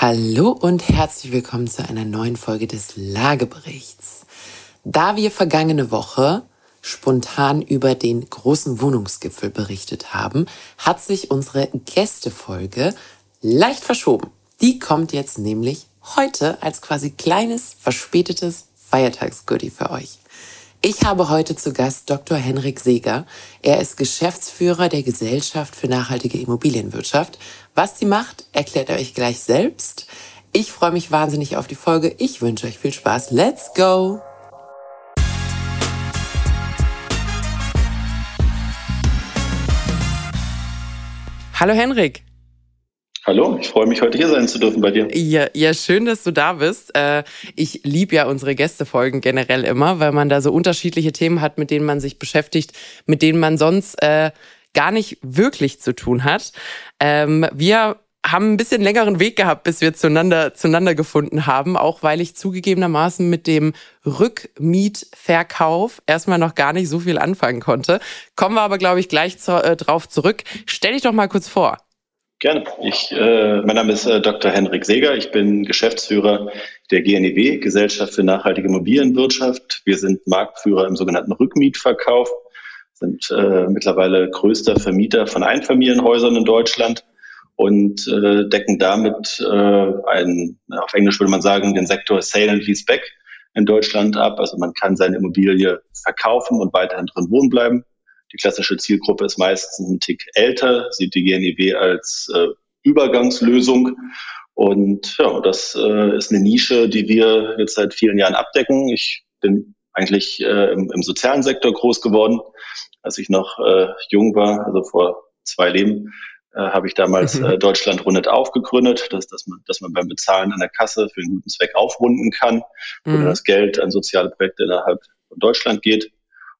Hallo und herzlich willkommen zu einer neuen Folge des Lageberichts. Da wir vergangene Woche spontan über den großen Wohnungsgipfel berichtet haben, hat sich unsere Gästefolge leicht verschoben. Die kommt jetzt nämlich heute als quasi kleines, verspätetes Feiertagsgoodie für euch. Ich habe heute zu Gast Dr. Henrik Seeger. Er ist Geschäftsführer der Gesellschaft für nachhaltige Immobilienwirtschaft. Was sie macht, erklärt er euch gleich selbst. Ich freue mich wahnsinnig auf die Folge. Ich wünsche euch viel Spaß. Let's go! Hallo Henrik. Hallo, ich freue mich, heute hier sein zu dürfen bei dir. Ja, ja schön, dass du da bist. Äh, ich liebe ja unsere Gästefolgen generell immer, weil man da so unterschiedliche Themen hat, mit denen man sich beschäftigt, mit denen man sonst äh, gar nicht wirklich zu tun hat. Ähm, wir haben ein bisschen längeren Weg gehabt, bis wir zueinander, zueinander gefunden haben, auch weil ich zugegebenermaßen mit dem Rückmietverkauf erstmal noch gar nicht so viel anfangen konnte. Kommen wir aber, glaube ich, gleich zu, äh, drauf zurück. Stell dich doch mal kurz vor. Gerne. Ich, äh, mein Name ist äh, Dr. Henrik Seeger. Ich bin Geschäftsführer der GNEW, Gesellschaft für nachhaltige Immobilienwirtschaft. Wir sind Marktführer im sogenannten Rückmietverkauf, sind äh, mittlerweile größter Vermieter von Einfamilienhäusern in Deutschland und äh, decken damit äh, einen, auf Englisch würde man sagen, den Sektor Sale and Lease Back in Deutschland ab. Also man kann seine Immobilie verkaufen und weiterhin drin wohnen bleiben. Die klassische Zielgruppe ist meistens ein Tick älter, sieht die GNIW als äh, Übergangslösung. Und ja, das äh, ist eine Nische, die wir jetzt seit vielen Jahren abdecken. Ich bin eigentlich äh, im, im sozialen Sektor groß geworden, als ich noch äh, jung war, also vor zwei Leben, äh, habe ich damals mhm. äh, Deutschland rundet aufgegründet, dass, dass, man, dass man beim Bezahlen an der Kasse für einen guten Zweck aufrunden kann, mhm. wo das Geld an soziale Projekte innerhalb von Deutschland geht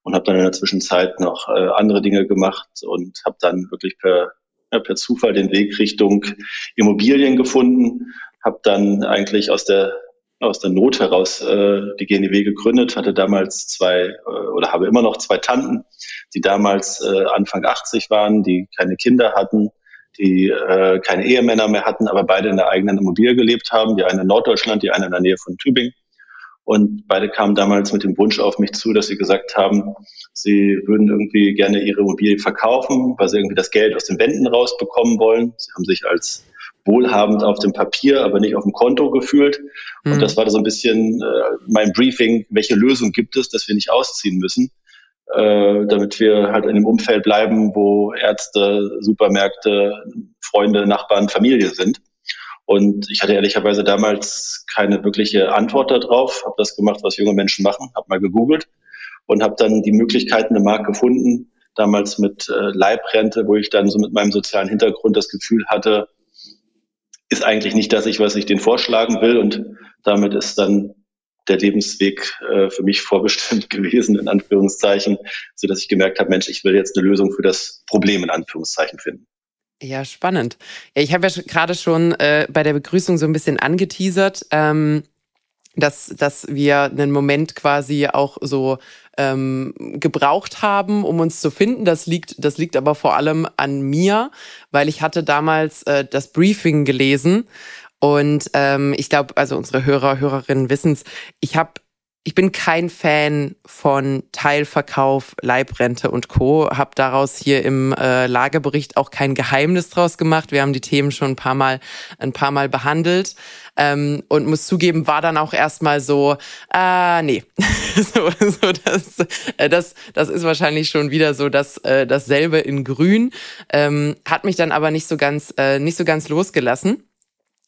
und habe dann in der Zwischenzeit noch äh, andere Dinge gemacht und habe dann wirklich per, ja, per Zufall den Weg Richtung Immobilien gefunden, habe dann eigentlich aus der aus der Not heraus äh, die GNW gegründet, hatte damals zwei äh, oder habe immer noch zwei Tanten, die damals äh, Anfang 80 waren, die keine Kinder hatten, die äh, keine Ehemänner mehr hatten, aber beide in der eigenen Immobilie gelebt haben, die eine in Norddeutschland, die eine in der Nähe von Tübingen. Und beide kamen damals mit dem Wunsch auf mich zu, dass sie gesagt haben, sie würden irgendwie gerne ihre Immobilie verkaufen, weil sie irgendwie das Geld aus den Wänden rausbekommen wollen. Sie haben sich als wohlhabend auf dem Papier, aber nicht auf dem Konto gefühlt. Und mhm. das war so ein bisschen äh, mein Briefing, welche Lösung gibt es, dass wir nicht ausziehen müssen, äh, damit wir halt in einem Umfeld bleiben, wo Ärzte, Supermärkte, Freunde, Nachbarn, Familie sind. Und ich hatte ehrlicherweise damals keine wirkliche Antwort darauf, habe das gemacht, was junge Menschen machen, habe mal gegoogelt und habe dann die Möglichkeiten im Markt gefunden, damals mit äh, Leibrente, wo ich dann so mit meinem sozialen Hintergrund das Gefühl hatte, ist eigentlich nicht das ich, was ich denen vorschlagen will. Und damit ist dann der Lebensweg äh, für mich vorbestimmt gewesen, in Anführungszeichen, so dass ich gemerkt habe, Mensch, ich will jetzt eine Lösung für das Problem in Anführungszeichen finden. Ja, spannend. Ja, ich habe ja gerade schon äh, bei der Begrüßung so ein bisschen angeteasert, ähm, dass, dass wir einen Moment quasi auch so ähm, gebraucht haben, um uns zu finden. Das liegt, das liegt aber vor allem an mir, weil ich hatte damals äh, das Briefing gelesen und ähm, ich glaube, also unsere Hörer, Hörerinnen wissen es, ich habe ich bin kein Fan von Teilverkauf, Leibrente und Co. Hab daraus hier im äh, Lagebericht auch kein Geheimnis draus gemacht. Wir haben die Themen schon ein paar Mal, ein paar Mal behandelt ähm, und muss zugeben, war dann auch erstmal so, äh, nee, so, so das, äh, das, das ist wahrscheinlich schon wieder so das äh, dasselbe in Grün. Ähm, hat mich dann aber nicht so ganz, äh, nicht so ganz losgelassen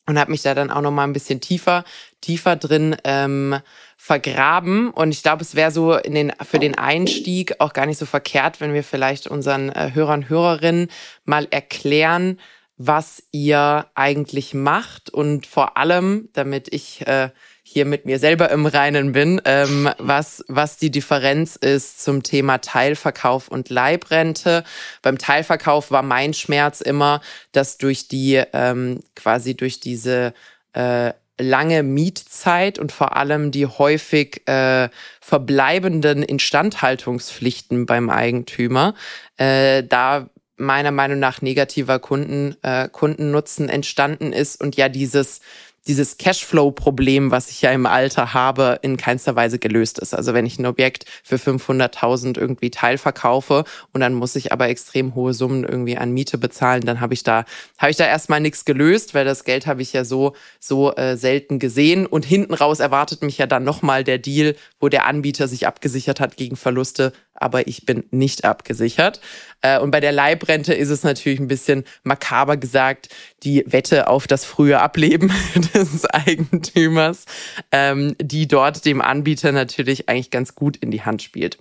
und habe mich da dann auch noch mal ein bisschen tiefer, tiefer drin ähm, vergraben. Und ich glaube, es wäre so in den, für den Einstieg auch gar nicht so verkehrt, wenn wir vielleicht unseren äh, Hörern, Hörerinnen mal erklären, was ihr eigentlich macht und vor allem, damit ich äh, hier mit mir selber im Reinen bin, ähm, was, was die Differenz ist zum Thema Teilverkauf und Leibrente. Beim Teilverkauf war mein Schmerz immer, dass durch die ähm, quasi durch diese äh, lange Mietzeit und vor allem die häufig äh, verbleibenden Instandhaltungspflichten beim Eigentümer. Äh, da meiner Meinung nach negativer Kunden, äh, Kundennutzen entstanden ist und ja dieses dieses Cashflow-Problem, was ich ja im Alter habe, in keinster Weise gelöst ist. Also wenn ich ein Objekt für 500.000 irgendwie teilverkaufe und dann muss ich aber extrem hohe Summen irgendwie an Miete bezahlen, dann habe ich da habe ich da erstmal nichts gelöst, weil das Geld habe ich ja so so äh, selten gesehen und hinten raus erwartet mich ja dann nochmal der Deal, wo der Anbieter sich abgesichert hat gegen Verluste, aber ich bin nicht abgesichert. Äh, und bei der Leibrente ist es natürlich ein bisschen makaber gesagt, die Wette auf das frühe Ableben des Eigentümers, ähm, die dort dem Anbieter natürlich eigentlich ganz gut in die Hand spielt.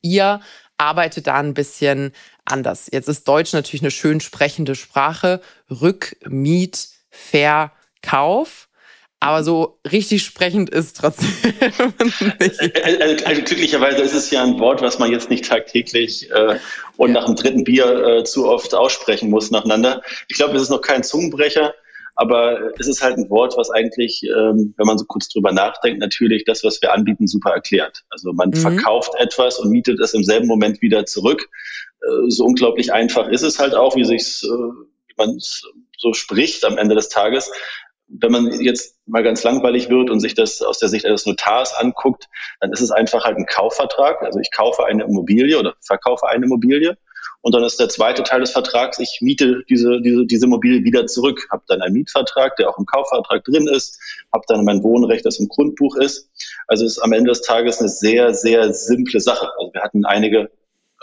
Ihr arbeitet da ein bisschen anders. Jetzt ist Deutsch natürlich eine schön sprechende Sprache. Rückmiet, Verkauf aber so richtig sprechend ist trotzdem nicht. Also, also, glücklicherweise ist es ja ein Wort, was man jetzt nicht tagtäglich äh, und ja. nach dem dritten Bier äh, zu oft aussprechen muss nacheinander. Ich glaube, es ist noch kein Zungenbrecher, aber es ist halt ein Wort, was eigentlich, ähm, wenn man so kurz drüber nachdenkt, natürlich das, was wir anbieten, super erklärt. Also man mhm. verkauft etwas und mietet es im selben Moment wieder zurück. Äh, so unglaublich einfach ist es halt auch, wie sich's, äh, wie man so spricht am Ende des Tages wenn man jetzt mal ganz langweilig wird und sich das aus der Sicht eines Notars anguckt, dann ist es einfach halt ein Kaufvertrag. Also ich kaufe eine Immobilie oder verkaufe eine Immobilie. Und dann ist der zweite Teil des Vertrags, ich miete diese, diese, diese Immobilie wieder zurück, habe dann einen Mietvertrag, der auch im Kaufvertrag drin ist, habe dann mein Wohnrecht, das im Grundbuch ist. Also es ist am Ende des Tages eine sehr, sehr simple Sache. Also wir hatten einige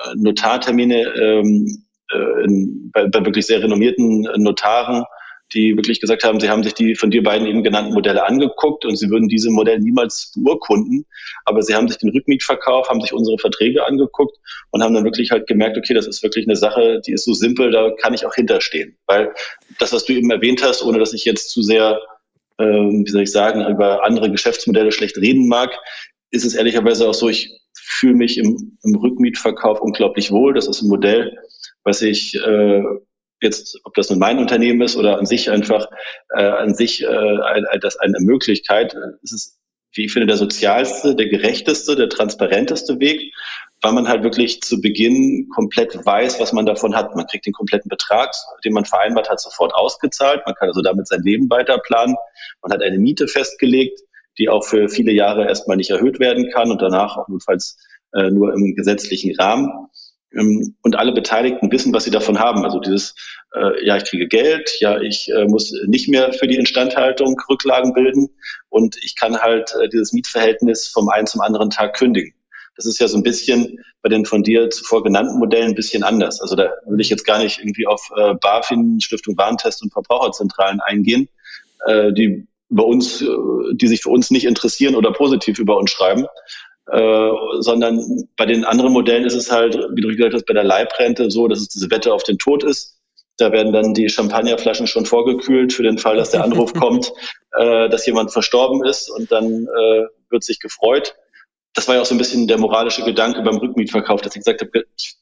äh, Notartermine ähm, äh, in, bei, bei wirklich sehr renommierten Notaren, die wirklich gesagt haben, sie haben sich die von dir beiden eben genannten Modelle angeguckt und sie würden diese Modelle niemals beurkunden. Aber sie haben sich den Rückmietverkauf, haben sich unsere Verträge angeguckt und haben dann wirklich halt gemerkt, okay, das ist wirklich eine Sache, die ist so simpel, da kann ich auch hinterstehen. Weil das, was du eben erwähnt hast, ohne dass ich jetzt zu sehr, ähm, wie soll ich sagen, über andere Geschäftsmodelle schlecht reden mag, ist es ehrlicherweise auch so, ich fühle mich im, im Rückmietverkauf unglaublich wohl. Das ist ein Modell, was ich äh, jetzt, ob das nun mein Unternehmen ist oder an sich einfach, äh, an sich äh, das eine Möglichkeit. Es ist, wie ich finde, der sozialste, der gerechteste, der transparenteste Weg, weil man halt wirklich zu Beginn komplett weiß, was man davon hat. Man kriegt den kompletten Betrag, den man vereinbart hat, sofort ausgezahlt. Man kann also damit sein Leben weiter planen. Man hat eine Miete festgelegt, die auch für viele Jahre erstmal nicht erhöht werden kann und danach auch notfalls äh, nur im gesetzlichen Rahmen. Ähm, und alle Beteiligten wissen, was sie davon haben. Also dieses, äh, ja, ich kriege Geld, ja, ich äh, muss nicht mehr für die Instandhaltung Rücklagen bilden und ich kann halt äh, dieses Mietverhältnis vom einen zum anderen Tag kündigen. Das ist ja so ein bisschen bei den von dir zuvor genannten Modellen ein bisschen anders. Also da will ich jetzt gar nicht irgendwie auf äh, BaFin, Stiftung Warentest und Verbraucherzentralen eingehen, äh, die bei uns, äh, die sich für uns nicht interessieren oder positiv über uns schreiben, äh, sondern bei den anderen Modellen ist es halt, wie du gesagt hast, bei der Leibrente so, dass es diese Wette auf den Tod ist. Da werden dann die Champagnerflaschen schon vorgekühlt für den Fall, dass der Anruf kommt, äh, dass jemand verstorben ist und dann äh, wird sich gefreut. Das war ja auch so ein bisschen der moralische Gedanke beim Rückmietverkauf, dass ich gesagt habe, ich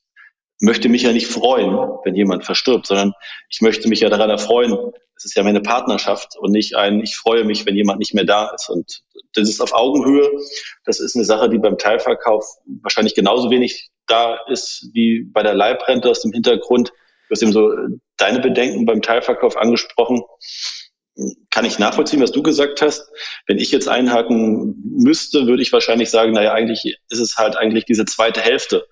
möchte mich ja nicht freuen, wenn jemand verstirbt, sondern ich möchte mich ja daran erfreuen. Es ist ja meine Partnerschaft und nicht ein, ich freue mich, wenn jemand nicht mehr da ist. Und das ist auf Augenhöhe. Das ist eine Sache, die beim Teilverkauf wahrscheinlich genauso wenig da ist wie bei der Leibrente aus dem Hintergrund. Du hast eben so deine Bedenken beim Teilverkauf angesprochen. Kann ich nachvollziehen, was du gesagt hast. Wenn ich jetzt einhaken müsste, würde ich wahrscheinlich sagen, naja, eigentlich ist es halt eigentlich diese zweite Hälfte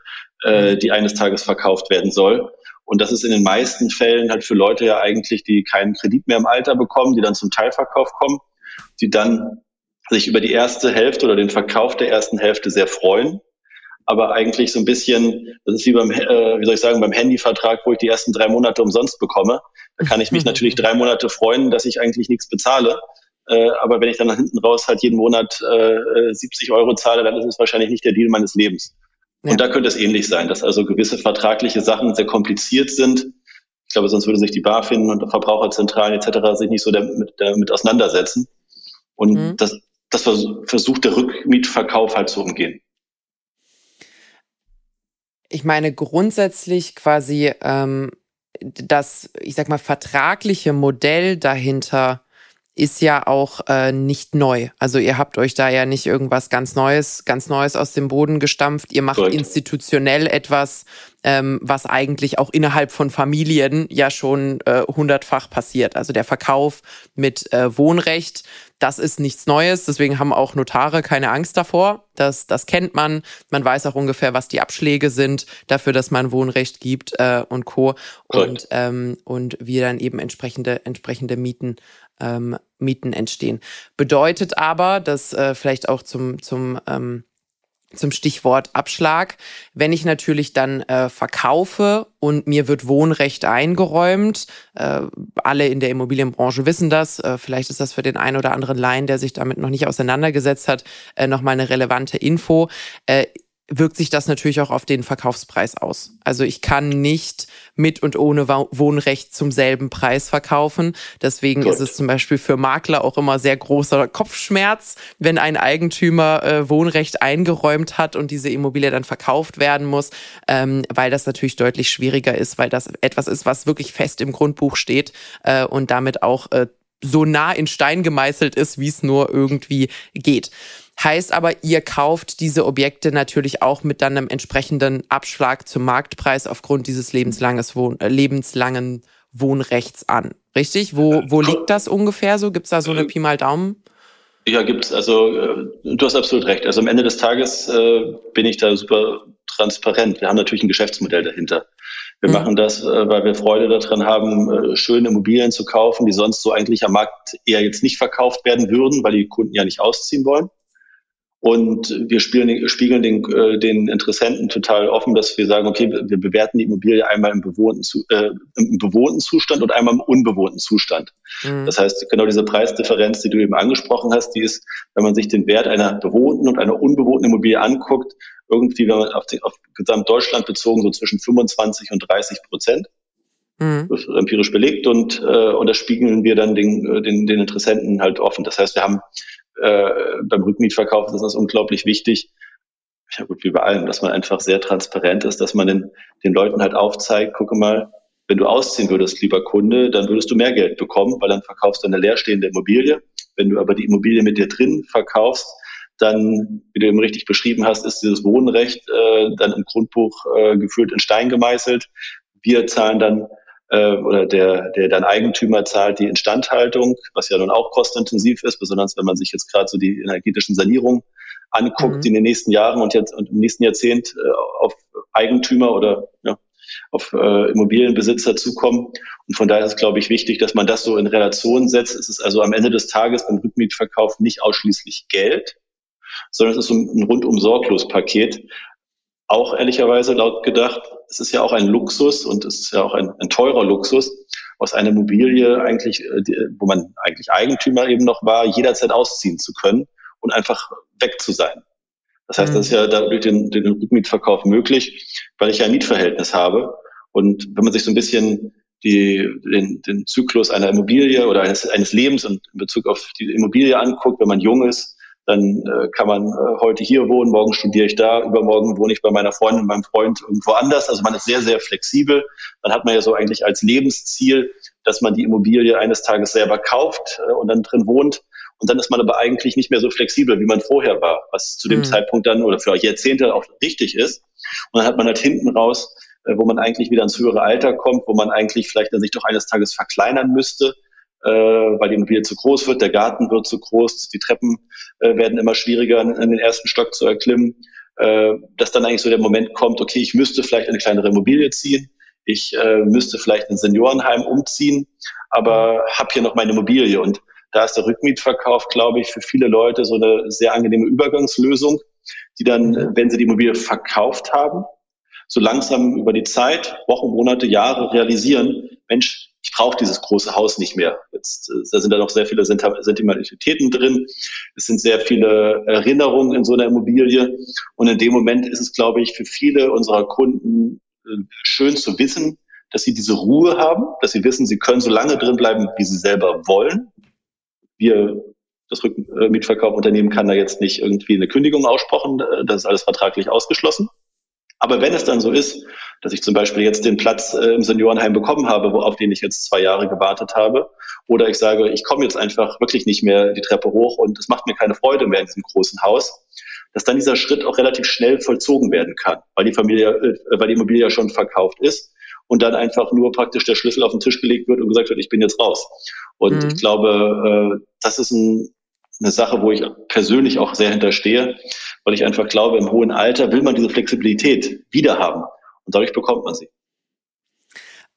äh, mhm. die eines Tages verkauft werden soll. Und das ist in den meisten Fällen halt für Leute ja eigentlich, die keinen Kredit mehr im Alter bekommen, die dann zum Teilverkauf kommen, die dann sich über die erste Hälfte oder den Verkauf der ersten Hälfte sehr freuen. Aber eigentlich so ein bisschen, das ist wie beim, äh, wie soll ich sagen, beim Handyvertrag, wo ich die ersten drei Monate umsonst bekomme. Da kann ich mich natürlich drei Monate freuen, dass ich eigentlich nichts bezahle. Äh, aber wenn ich dann nach hinten raus halt jeden Monat äh, 70 Euro zahle, dann ist es wahrscheinlich nicht der Deal meines Lebens. Ja. Und da könnte es ähnlich sein, dass also gewisse vertragliche Sachen sehr kompliziert sind. Ich glaube, sonst würde sich die BaFin und Verbraucherzentralen etc. sich nicht so damit, damit auseinandersetzen. Und mhm. das, das versucht der Rückmietverkauf halt zu umgehen. Ich meine grundsätzlich quasi ähm, das, ich sag mal, vertragliche Modell dahinter ist ja auch äh, nicht neu. Also ihr habt euch da ja nicht irgendwas ganz Neues, ganz Neues aus dem Boden gestampft. Ihr macht Correct. institutionell etwas, ähm, was eigentlich auch innerhalb von Familien ja schon äh, hundertfach passiert. Also der Verkauf mit äh, Wohnrecht, das ist nichts Neues. Deswegen haben auch Notare keine Angst davor. Das, das kennt man. Man weiß auch ungefähr, was die Abschläge sind dafür, dass man Wohnrecht gibt äh, und Co. Und, ähm, und wie dann eben entsprechende, entsprechende Mieten ähm, Mieten entstehen. Bedeutet aber, dass äh, vielleicht auch zum, zum ähm, zum Stichwort Abschlag. Wenn ich natürlich dann äh, verkaufe und mir wird Wohnrecht eingeräumt, äh, alle in der Immobilienbranche wissen das, äh, vielleicht ist das für den einen oder anderen Laien, der sich damit noch nicht auseinandergesetzt hat, äh, nochmal eine relevante Info. Äh, wirkt sich das natürlich auch auf den Verkaufspreis aus. Also ich kann nicht mit und ohne Wohnrecht zum selben Preis verkaufen. Deswegen Gut. ist es zum Beispiel für Makler auch immer sehr großer Kopfschmerz, wenn ein Eigentümer äh, Wohnrecht eingeräumt hat und diese Immobilie dann verkauft werden muss, ähm, weil das natürlich deutlich schwieriger ist, weil das etwas ist, was wirklich fest im Grundbuch steht äh, und damit auch äh, so nah in Stein gemeißelt ist, wie es nur irgendwie geht. Heißt aber, ihr kauft diese Objekte natürlich auch mit dann einem entsprechenden Abschlag zum Marktpreis aufgrund dieses lebenslanges Wohn äh, lebenslangen Wohnrechts an. Richtig? Wo, wo liegt das ungefähr so? Gibt es da so eine Pi mal Daumen? Ja, gibt's. Also äh, du hast absolut recht. Also am Ende des Tages äh, bin ich da super transparent. Wir haben natürlich ein Geschäftsmodell dahinter. Wir mhm. machen das, äh, weil wir Freude daran haben, äh, schöne Immobilien zu kaufen, die sonst so eigentlich am Markt eher jetzt nicht verkauft werden würden, weil die Kunden ja nicht ausziehen wollen. Und wir spielen, spiegeln den, äh, den Interessenten total offen, dass wir sagen, okay, wir bewerten die Immobilie einmal im bewohnten, äh, im bewohnten Zustand und einmal im unbewohnten Zustand. Mhm. Das heißt, genau diese Preisdifferenz, die du eben angesprochen hast, die ist, wenn man sich den Wert einer bewohnten und einer unbewohnten Immobilie anguckt, irgendwie, wenn man auf, die, auf Gesamtdeutschland bezogen, so zwischen 25 und 30 Prozent. Mhm. Das ist empirisch belegt und, äh, und das spiegeln wir dann den, äh, den, den Interessenten halt offen. Das heißt, wir haben äh, beim Rückmietverkauf ist das unglaublich wichtig. Ja gut, wie bei allem, dass man einfach sehr transparent ist, dass man den, den Leuten halt aufzeigt, gucke mal, wenn du ausziehen würdest, lieber Kunde, dann würdest du mehr Geld bekommen, weil dann verkaufst du eine leerstehende Immobilie. Wenn du aber die Immobilie mit dir drin verkaufst, dann, wie du eben richtig beschrieben hast, ist dieses Wohnrecht äh, dann im Grundbuch äh, gefühlt in Stein gemeißelt. Wir zahlen dann äh, oder der, der dann Eigentümer zahlt die Instandhaltung, was ja nun auch kostenintensiv ist, besonders wenn man sich jetzt gerade so die energetischen Sanierungen anguckt, mhm. die in den nächsten Jahren und jetzt und im nächsten Jahrzehnt äh, auf Eigentümer oder ja, auf äh, Immobilienbesitzer zukommen. Und von daher ist es, glaube ich, wichtig, dass man das so in Relation setzt. Es ist also am Ende des Tages beim Rückmietverkauf nicht ausschließlich Geld, sondern es ist ein rundum sorglos Paket, auch ehrlicherweise laut gedacht, es ist ja auch ein Luxus und es ist ja auch ein, ein teurer Luxus, aus einer Immobilie eigentlich, äh, wo man eigentlich Eigentümer eben noch war, jederzeit ausziehen zu können und einfach weg zu sein. Das heißt, das ist ja durch den, den Rückmietverkauf möglich, weil ich ja ein Mietverhältnis habe. Und wenn man sich so ein bisschen die, den, den Zyklus einer Immobilie oder eines, eines Lebens in Bezug auf die Immobilie anguckt, wenn man jung ist, dann äh, kann man äh, heute hier wohnen, morgen studiere ich da, übermorgen wohne ich bei meiner Freundin, meinem Freund irgendwo anders. Also man ist sehr, sehr flexibel. Dann hat man ja so eigentlich als Lebensziel, dass man die Immobilie eines Tages selber kauft äh, und dann drin wohnt. Und dann ist man aber eigentlich nicht mehr so flexibel, wie man vorher war, was zu dem mhm. Zeitpunkt dann oder für Jahrzehnte auch richtig ist. Und dann hat man halt hinten raus, äh, wo man eigentlich wieder ins höhere Alter kommt, wo man eigentlich vielleicht dann sich doch eines Tages verkleinern müsste, äh, weil die Immobilie zu groß wird, der Garten wird zu groß, die Treppen äh, werden immer schwieriger in, den ersten Stock zu erklimmen, äh, dass dann eigentlich so der Moment kommt, okay, ich müsste vielleicht eine kleinere Immobilie ziehen, ich äh, müsste vielleicht ein Seniorenheim umziehen, aber habe hier noch meine Immobilie. Und da ist der Rückmietverkauf, glaube ich, für viele Leute so eine sehr angenehme Übergangslösung, die dann, wenn sie die Immobilie verkauft haben, so langsam über die Zeit, Wochen, Monate, Jahre realisieren, Mensch, ich brauche dieses große Haus nicht mehr. Jetzt, äh, da sind da noch sehr viele Sentimentalitäten drin. Es sind sehr viele Erinnerungen in so einer Immobilie. Und in dem Moment ist es, glaube ich, für viele unserer Kunden äh, schön zu wissen, dass sie diese Ruhe haben, dass sie wissen, sie können so lange drin bleiben, wie sie selber wollen. Wir, das Rückmietverkaufunternehmen kann da jetzt nicht irgendwie eine Kündigung aussprechen. Das ist alles vertraglich ausgeschlossen. Aber wenn es dann so ist, dass ich zum Beispiel jetzt den Platz äh, im Seniorenheim bekommen habe, wo, auf den ich jetzt zwei Jahre gewartet habe, oder ich sage, ich komme jetzt einfach wirklich nicht mehr die Treppe hoch und es macht mir keine Freude mehr in diesem großen Haus, dass dann dieser Schritt auch relativ schnell vollzogen werden kann, weil die Familie, äh, weil die Immobilie ja schon verkauft ist und dann einfach nur praktisch der Schlüssel auf den Tisch gelegt wird und gesagt wird, ich bin jetzt raus. Und mhm. ich glaube, äh, das ist ein, eine Sache, wo ich persönlich auch sehr hinterstehe, weil ich einfach glaube, im hohen Alter will man diese Flexibilität wiederhaben und dadurch bekommt man sie.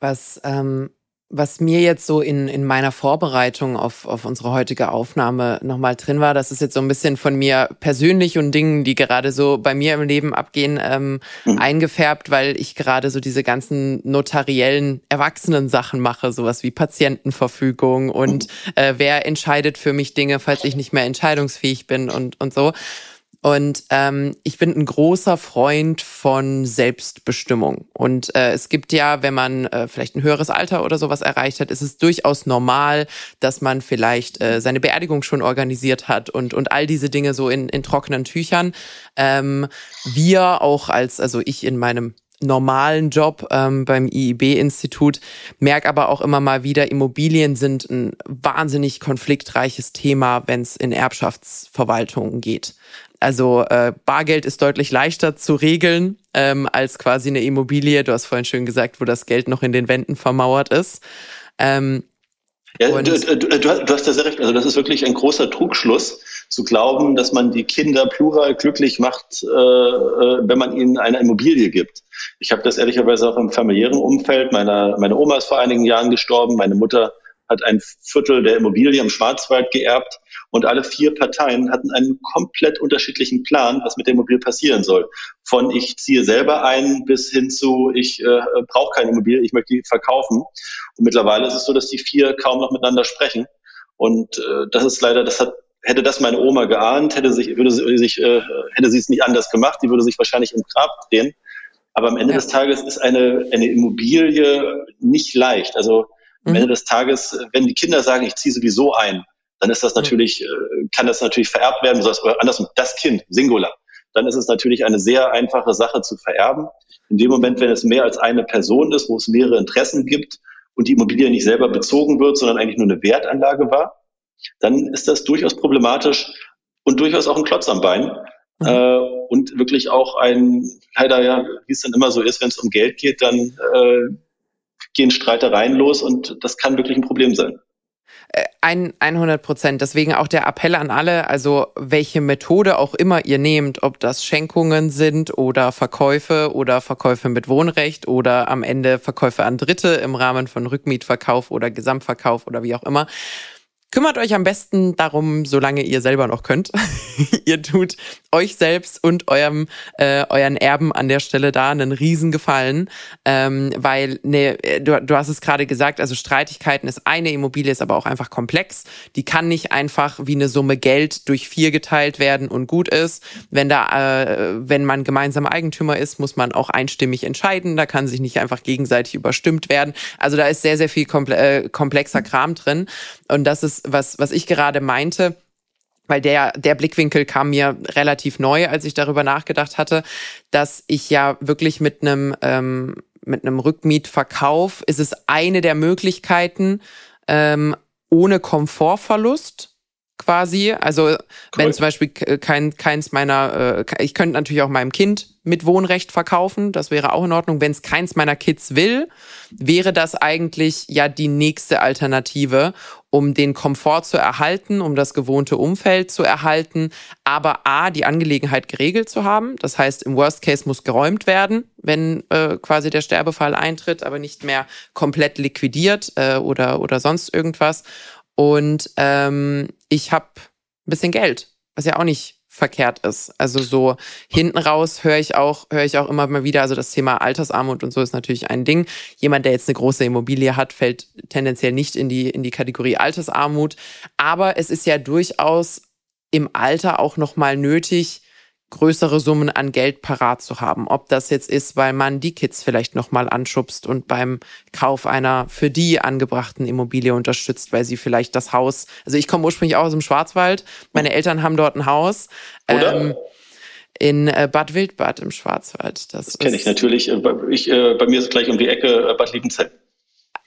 Was ähm, was mir jetzt so in, in meiner Vorbereitung auf, auf unsere heutige Aufnahme nochmal drin war, das ist jetzt so ein bisschen von mir persönlich und Dingen, die gerade so bei mir im Leben abgehen, ähm, mhm. eingefärbt, weil ich gerade so diese ganzen notariellen Erwachsenen-Sachen mache, sowas wie Patientenverfügung und mhm. äh, wer entscheidet für mich Dinge, falls ich nicht mehr entscheidungsfähig bin und, und so. Und ähm, ich bin ein großer Freund von Selbstbestimmung. Und äh, es gibt ja, wenn man äh, vielleicht ein höheres Alter oder sowas erreicht hat, ist es durchaus normal, dass man vielleicht äh, seine Beerdigung schon organisiert hat und, und all diese Dinge so in, in trockenen Tüchern. Ähm, wir auch als, also ich in meinem normalen Job ähm, beim IIB-Institut, merke aber auch immer mal wieder, Immobilien sind ein wahnsinnig konfliktreiches Thema, wenn es in Erbschaftsverwaltungen geht. Also äh, Bargeld ist deutlich leichter zu regeln ähm, als quasi eine Immobilie. Du hast vorhin schön gesagt, wo das Geld noch in den Wänden vermauert ist. Ähm, ja, du, du, du, hast ja sehr recht. Also das ist wirklich ein großer Trugschluss, zu glauben, dass man die Kinder plural glücklich macht, äh, äh wenn man ihnen eine Immobilie gibt. Ich habe das ehrlicherweise auch im familiären Umfeld. Meine, meine Oma ist vor einigen Jahren gestorben. Meine Mutter hat ein Viertel der Immobilie im Schwarzwald geerbt und alle vier Parteien hatten einen komplett unterschiedlichen Plan, was mit der Immobilie passieren soll. Von ich ziehe selber ein bis hin zu ich äh, brauche keine Immobilie, ich möchte die verkaufen. Und mittlerweile ist es so, dass die vier kaum noch miteinander sprechen. Und äh, das ist leider, das hat hätte das meine Oma geahnt, hätte sich, würde sie sich, äh, hätte sie es nicht anders gemacht, die würde sich wahrscheinlich im Grab drehen. Aber am Ende ja. des Tages ist eine, eine Immobilie nicht leicht. Also am mhm. Ende des Tages, wenn die Kinder sagen, ich ziehe sowieso ein, dann ist das natürlich, äh, kann das natürlich vererbt werden, oder andersrum, das Kind, Singular. Dann ist es natürlich eine sehr einfache Sache zu vererben. In dem Moment, wenn es mehr als eine Person ist, wo es mehrere Interessen gibt und die Immobilie nicht selber bezogen wird, sondern eigentlich nur eine Wertanlage war, dann ist das durchaus problematisch und durchaus auch ein Klotz am Bein. Mhm. Äh, und wirklich auch ein, leider ja, wie es dann immer so ist, wenn es um Geld geht, dann äh, gehen Streitereien los und das kann wirklich ein Problem sein. Äh, ein, 100 Prozent. Deswegen auch der Appell an alle, also welche Methode auch immer ihr nehmt, ob das Schenkungen sind oder Verkäufe oder Verkäufe mit Wohnrecht oder am Ende Verkäufe an Dritte im Rahmen von Rückmietverkauf oder Gesamtverkauf oder wie auch immer. Kümmert euch am besten darum, solange ihr selber noch könnt. ihr tut euch selbst und eurem äh, euren Erben an der Stelle da einen Riesengefallen, ähm, weil ne, du, du hast es gerade gesagt, also Streitigkeiten ist eine Immobilie, ist aber auch einfach komplex. Die kann nicht einfach wie eine Summe Geld durch vier geteilt werden und gut ist. Wenn da, äh, wenn man gemeinsamer Eigentümer ist, muss man auch einstimmig entscheiden. Da kann sich nicht einfach gegenseitig überstimmt werden. Also da ist sehr sehr viel komple äh, komplexer Kram drin und das ist was, was ich gerade meinte, weil der, der Blickwinkel kam mir relativ neu, als ich darüber nachgedacht hatte, dass ich ja wirklich mit einem, ähm, mit einem Rückmietverkauf ist es eine der Möglichkeiten, ähm, ohne Komfortverlust quasi. Also cool. wenn zum Beispiel kein, keins meiner, äh, ich könnte natürlich auch meinem Kind mit Wohnrecht verkaufen, das wäre auch in Ordnung. Wenn es keins meiner Kids will, wäre das eigentlich ja die nächste Alternative, um den Komfort zu erhalten, um das gewohnte Umfeld zu erhalten, aber a, die Angelegenheit geregelt zu haben. Das heißt, im Worst Case muss geräumt werden, wenn äh, quasi der Sterbefall eintritt, aber nicht mehr komplett liquidiert äh, oder, oder sonst irgendwas. Und ähm, ich habe ein bisschen Geld, was ja auch nicht verkehrt ist. Also so hinten raus höre ich auch höre ich auch immer mal wieder, also das Thema Altersarmut und so ist natürlich ein Ding. Jemand, der jetzt eine große Immobilie hat, fällt tendenziell nicht in die in die Kategorie Altersarmut, aber es ist ja durchaus im Alter auch noch mal nötig, größere Summen an Geld parat zu haben. Ob das jetzt ist, weil man die Kids vielleicht nochmal anschubst und beim Kauf einer für die angebrachten Immobilie unterstützt, weil sie vielleicht das Haus, also ich komme ursprünglich auch aus dem Schwarzwald, meine Eltern haben dort ein Haus. Oder? Ähm, in äh, Bad Wildbad im Schwarzwald. Das, das kenne ich natürlich. Äh, ich, äh, bei mir ist gleich um die Ecke äh, Bad Liebenzell.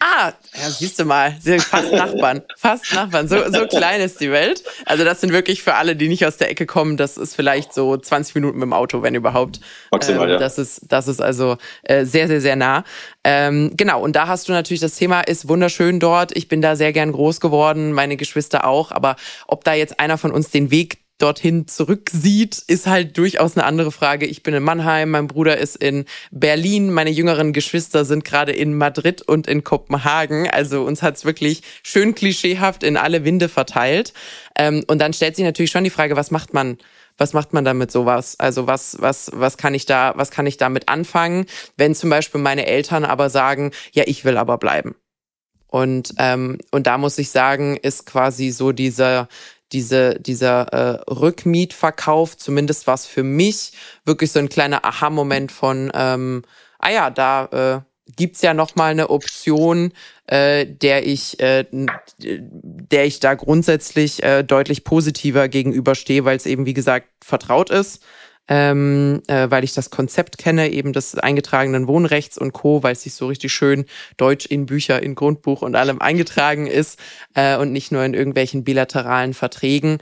Ah, ja, siehst du mal, fast Nachbarn, fast Nachbarn. So, so klein ist die Welt. Also das sind wirklich für alle, die nicht aus der Ecke kommen, das ist vielleicht so 20 Minuten mit dem Auto, wenn überhaupt. Maximal, ähm, ja. Das ist, das ist also äh, sehr, sehr, sehr nah. Ähm, genau, und da hast du natürlich, das Thema ist wunderschön dort. Ich bin da sehr gern groß geworden, meine Geschwister auch. Aber ob da jetzt einer von uns den Weg dorthin zurücksieht, ist halt durchaus eine andere Frage. Ich bin in Mannheim, mein Bruder ist in Berlin, meine jüngeren Geschwister sind gerade in Madrid und in Kopenhagen. Also uns hat's wirklich schön klischeehaft in alle Winde verteilt. Ähm, und dann stellt sich natürlich schon die Frage, was macht man? Was macht man damit sowas? Also was, was, was kann ich da, was kann ich damit anfangen, wenn zum Beispiel meine Eltern aber sagen, ja, ich will aber bleiben. Und, ähm, und da muss ich sagen, ist quasi so dieser, diese, dieser äh, Rückmietverkauf, zumindest war es für mich wirklich so ein kleiner Aha-Moment von, ähm, ah ja, da äh, gibt's ja noch mal eine Option, äh, der ich, äh, der ich da grundsätzlich äh, deutlich positiver gegenüberstehe, weil es eben wie gesagt vertraut ist ähm, äh, weil ich das Konzept kenne, eben des eingetragenen Wohnrechts und Co., weil es sich so richtig schön deutsch in Bücher, in Grundbuch und allem eingetragen ist äh, und nicht nur in irgendwelchen bilateralen Verträgen.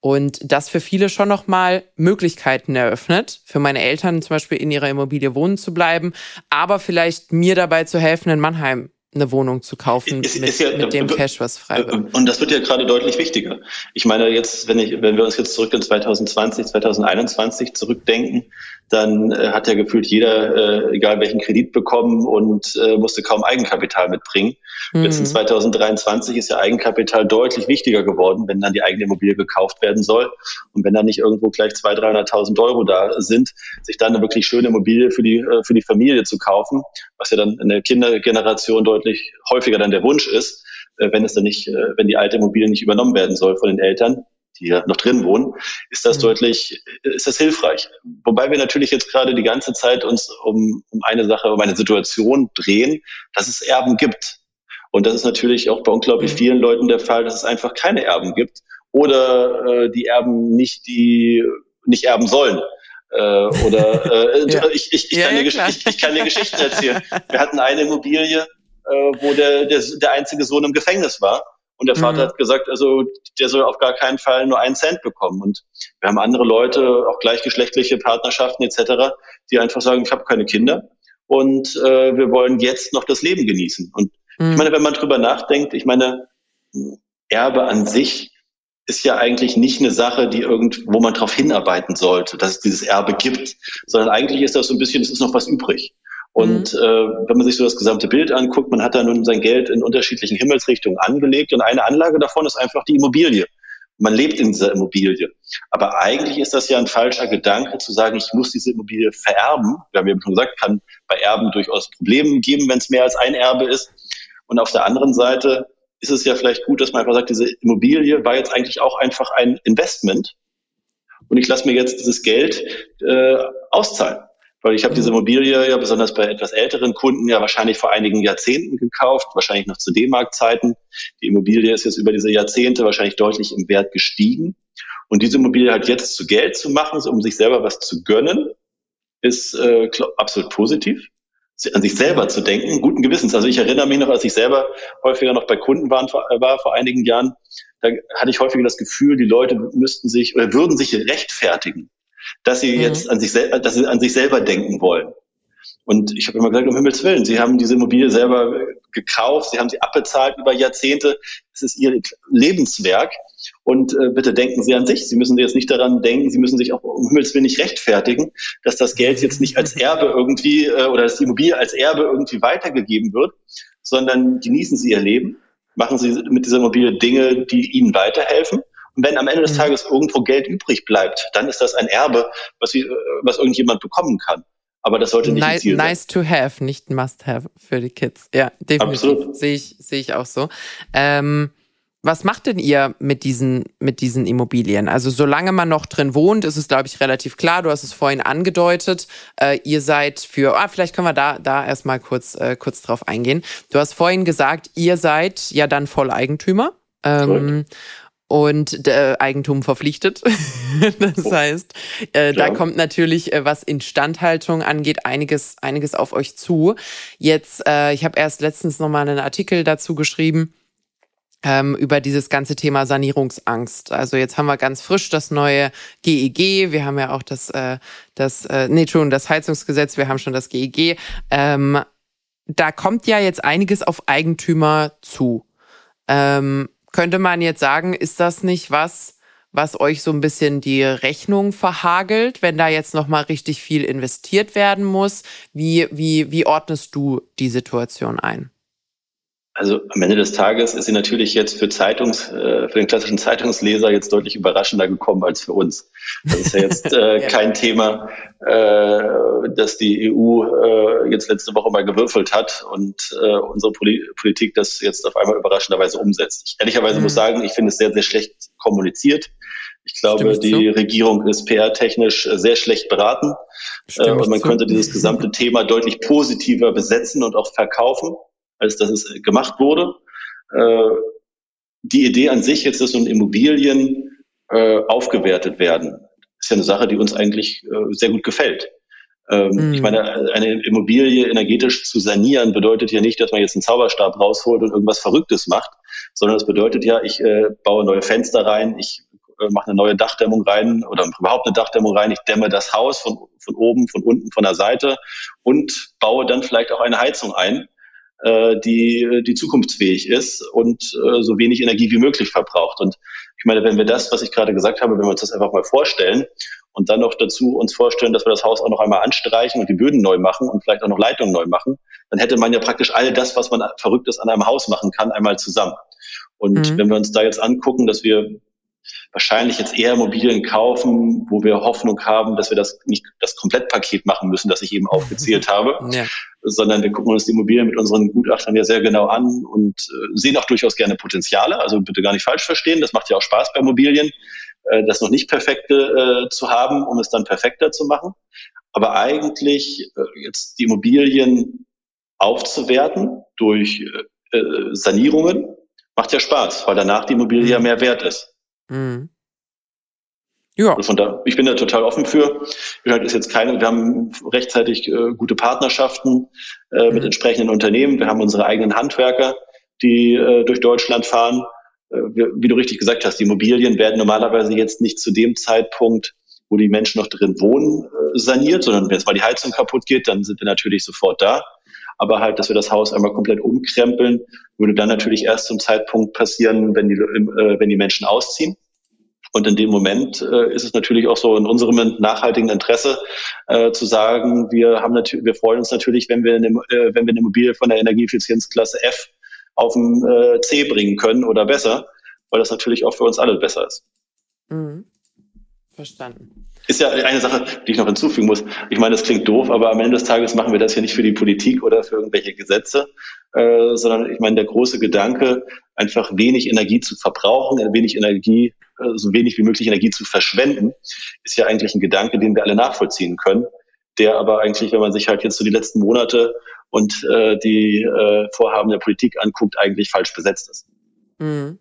Und das für viele schon nochmal Möglichkeiten eröffnet, für meine Eltern zum Beispiel in ihrer Immobilie wohnen zu bleiben, aber vielleicht mir dabei zu helfen, in Mannheim eine Wohnung zu kaufen ist, mit, ist ja, mit dem Cash, was frei wird. Und das wird ja gerade deutlich wichtiger. Ich meine jetzt, wenn ich, wenn wir uns jetzt zurück in 2020, 2021 zurückdenken, dann äh, hat ja gefühlt jeder, äh, egal welchen Kredit bekommen und äh, musste kaum Eigenkapital mitbringen. Mhm. Jetzt in 2023 ist ja Eigenkapital deutlich wichtiger geworden, wenn dann die eigene Immobilie gekauft werden soll. Und wenn dann nicht irgendwo gleich 200.000, 300.000 Euro da sind, sich dann eine wirklich schöne Immobilie für die, äh, für die Familie zu kaufen, was ja dann in der Kindergeneration deutlich häufiger dann der Wunsch ist, äh, wenn es dann nicht, äh, wenn die alte Immobilie nicht übernommen werden soll von den Eltern, die ja noch drin wohnen, ist das mhm. deutlich, ist das hilfreich. Wobei wir natürlich jetzt gerade die ganze Zeit uns um, um eine Sache, um eine Situation drehen, dass es Erben gibt. Und das ist natürlich auch bei unglaublich mhm. vielen Leuten der Fall, dass es einfach keine Erben gibt oder äh, die Erben nicht die nicht erben sollen. Äh, oder äh, ja. ich, ich, ich, ja, kann ja, dir, ich, ich kann dir Geschichten erzählen. Wir hatten eine Immobilie, äh, wo der, der, der einzige Sohn im Gefängnis war. Und der Vater mhm. hat gesagt, also der soll auf gar keinen Fall nur einen Cent bekommen. Und wir haben andere Leute, auch gleichgeschlechtliche Partnerschaften etc., die einfach sagen, ich habe keine Kinder und äh, wir wollen jetzt noch das Leben genießen. Und mhm. ich meine, wenn man drüber nachdenkt, ich meine, Erbe an sich ist ja eigentlich nicht eine Sache, die irgend, wo man darauf hinarbeiten sollte, dass es dieses Erbe gibt, sondern eigentlich ist das so ein bisschen, es ist noch was übrig. Und mhm. äh, wenn man sich so das gesamte Bild anguckt, man hat da nun sein Geld in unterschiedlichen Himmelsrichtungen angelegt und eine Anlage davon ist einfach die Immobilie. Man lebt in dieser Immobilie. Aber eigentlich ist das ja ein falscher Gedanke zu sagen, ich muss diese Immobilie vererben. Wir haben ja schon gesagt, kann bei Erben durchaus Probleme geben, wenn es mehr als ein Erbe ist. Und auf der anderen Seite ist es ja vielleicht gut, dass man einfach sagt, diese Immobilie war jetzt eigentlich auch einfach ein Investment. Und ich lasse mir jetzt dieses Geld äh, auszahlen. Weil ich habe diese mhm. Immobilie ja besonders bei etwas älteren Kunden ja wahrscheinlich vor einigen Jahrzehnten gekauft, wahrscheinlich noch zu D-Mark-Zeiten. Die Immobilie ist jetzt über diese Jahrzehnte wahrscheinlich deutlich im Wert gestiegen. Und diese Immobilie halt jetzt zu Geld zu machen, um sich selber was zu gönnen, ist äh, absolut positiv. An sich selber zu denken, guten Gewissens. Also ich erinnere mich noch, als ich selber häufiger noch bei Kunden war, war vor einigen Jahren, da hatte ich häufiger das Gefühl, die Leute müssten sich oder würden sich rechtfertigen dass sie mhm. jetzt an sich, dass sie an sich selber denken wollen. Und ich habe immer gesagt, um Himmels Willen, Sie haben diese Immobilie selber gekauft, Sie haben sie abbezahlt über Jahrzehnte, es ist Ihr Lebenswerk. Und äh, bitte denken Sie an sich. Sie müssen jetzt nicht daran denken, Sie müssen sich auch um Himmels Willen nicht rechtfertigen, dass das Geld jetzt nicht als Erbe irgendwie äh, oder dass die Immobilie als Erbe irgendwie weitergegeben wird, sondern genießen Sie Ihr Leben, machen Sie mit dieser Immobilie Dinge, die Ihnen weiterhelfen und wenn am Ende des mhm. Tages irgendwo Geld übrig bleibt, dann ist das ein Erbe, was, sie, was irgendjemand bekommen kann. Aber das sollte nicht nice, Ziel sein. Nice to have, nicht must have für die Kids. Ja, definitiv. Absolut. Sehe ich, sehe ich auch so. Ähm, was macht denn ihr mit diesen, mit diesen Immobilien? Also solange man noch drin wohnt, ist es, glaube ich, relativ klar. Du hast es vorhin angedeutet. Äh, ihr seid für, ah, vielleicht können wir da, da erstmal kurz, äh, kurz drauf eingehen. Du hast vorhin gesagt, ihr seid ja dann Volleigentümer. Ähm, und äh, Eigentum verpflichtet. das oh. heißt, äh, da kommt natürlich, äh, was Instandhaltung angeht, einiges, einiges auf euch zu. Jetzt, äh, ich habe erst letztens nochmal einen Artikel dazu geschrieben ähm, über dieses ganze Thema Sanierungsangst. Also jetzt haben wir ganz frisch das neue GEG, e wir haben ja auch das, äh, das, äh, nee, schon das Heizungsgesetz, wir haben schon das GEG. E ähm, da kommt ja jetzt einiges auf Eigentümer zu. Ähm, könnte man jetzt sagen, ist das nicht was, was euch so ein bisschen die Rechnung verhagelt, wenn da jetzt noch mal richtig viel investiert werden muss? Wie, wie, wie ordnest du die Situation ein? Also am Ende des Tages ist sie natürlich jetzt für Zeitungs, äh, für den klassischen Zeitungsleser jetzt deutlich überraschender gekommen als für uns. Das ist ja jetzt äh, ja. kein Thema, äh, dass die EU äh, jetzt letzte Woche mal gewürfelt hat und äh, unsere Poli Politik das jetzt auf einmal überraschenderweise umsetzt. Ich ehrlicherweise mhm. muss sagen, ich finde es sehr, sehr schlecht kommuniziert. Ich glaube, die zu? Regierung ist PR-technisch sehr schlecht beraten. Äh, und man zu? könnte dieses gesamte Thema deutlich positiver besetzen und auch verkaufen als dass es gemacht wurde. Äh, die Idee an sich jetzt, dass nun Immobilien äh, aufgewertet werden, ist ja eine Sache, die uns eigentlich äh, sehr gut gefällt. Ähm, mhm. Ich meine, eine Immobilie energetisch zu sanieren bedeutet ja nicht, dass man jetzt einen Zauberstab rausholt und irgendwas Verrücktes macht, sondern es bedeutet ja, ich äh, baue neue Fenster rein, ich äh, mache eine neue Dachdämmung rein oder überhaupt eine Dachdämmung rein, ich dämme das Haus von, von oben, von unten, von der Seite und baue dann vielleicht auch eine Heizung ein äh, die, die zukunftsfähig ist und äh, so wenig Energie wie möglich verbraucht. Und ich meine, wenn wir das, was ich gerade gesagt habe, wenn wir uns das einfach mal vorstellen und dann noch dazu uns vorstellen, dass wir das Haus auch noch einmal anstreichen und die Böden neu machen und vielleicht auch noch Leitungen neu machen, dann hätte man ja praktisch all das, was man Verrücktes an einem Haus machen kann, einmal zusammen. Und mhm. wenn wir uns da jetzt angucken, dass wir wahrscheinlich jetzt eher Immobilien kaufen, wo wir Hoffnung haben, dass wir das nicht das Komplettpaket machen müssen, das ich eben aufgezählt habe, ja. sondern wir gucken uns die Immobilien mit unseren Gutachtern ja sehr genau an und äh, sehen auch durchaus gerne Potenziale. Also bitte gar nicht falsch verstehen, das macht ja auch Spaß bei Immobilien, äh, das noch nicht perfekte äh, zu haben, um es dann perfekter zu machen. Aber eigentlich äh, jetzt die Immobilien aufzuwerten durch äh, äh, Sanierungen macht ja Spaß, weil danach die Immobilie ja mhm. mehr wert ist. Mhm. Ja. Von da, ich bin da total offen für. Halt ist jetzt keine, wir haben rechtzeitig äh, gute Partnerschaften äh, mhm. mit entsprechenden Unternehmen. Wir haben unsere eigenen Handwerker, die äh, durch Deutschland fahren. Äh, wir, wie du richtig gesagt hast, die Immobilien werden normalerweise jetzt nicht zu dem Zeitpunkt, wo die Menschen noch drin wohnen, äh, saniert, sondern wenn jetzt mal die Heizung kaputt geht, dann sind wir natürlich sofort da. Aber halt, dass wir das Haus einmal komplett umkrempeln, würde dann natürlich erst zum Zeitpunkt passieren, wenn die, äh, wenn die Menschen ausziehen. Und in dem Moment äh, ist es natürlich auch so in unserem nachhaltigen Interesse äh, zu sagen, wir haben natürlich, wir freuen uns natürlich, wenn wir eine, äh, wenn wir eine Immobilie von der Energieeffizienzklasse F auf dem äh, C bringen können oder besser, weil das natürlich auch für uns alle besser ist. Mhm. Verstanden. Ist ja eine Sache, die ich noch hinzufügen muss. Ich meine, das klingt doof, aber am Ende des Tages machen wir das ja nicht für die Politik oder für irgendwelche Gesetze, äh, sondern ich meine, der große Gedanke, einfach wenig Energie zu verbrauchen, wenig Energie, äh, so wenig wie möglich Energie zu verschwenden, ist ja eigentlich ein Gedanke, den wir alle nachvollziehen können, der aber eigentlich, wenn man sich halt jetzt so die letzten Monate und äh, die äh, Vorhaben der Politik anguckt, eigentlich falsch besetzt ist. Mhm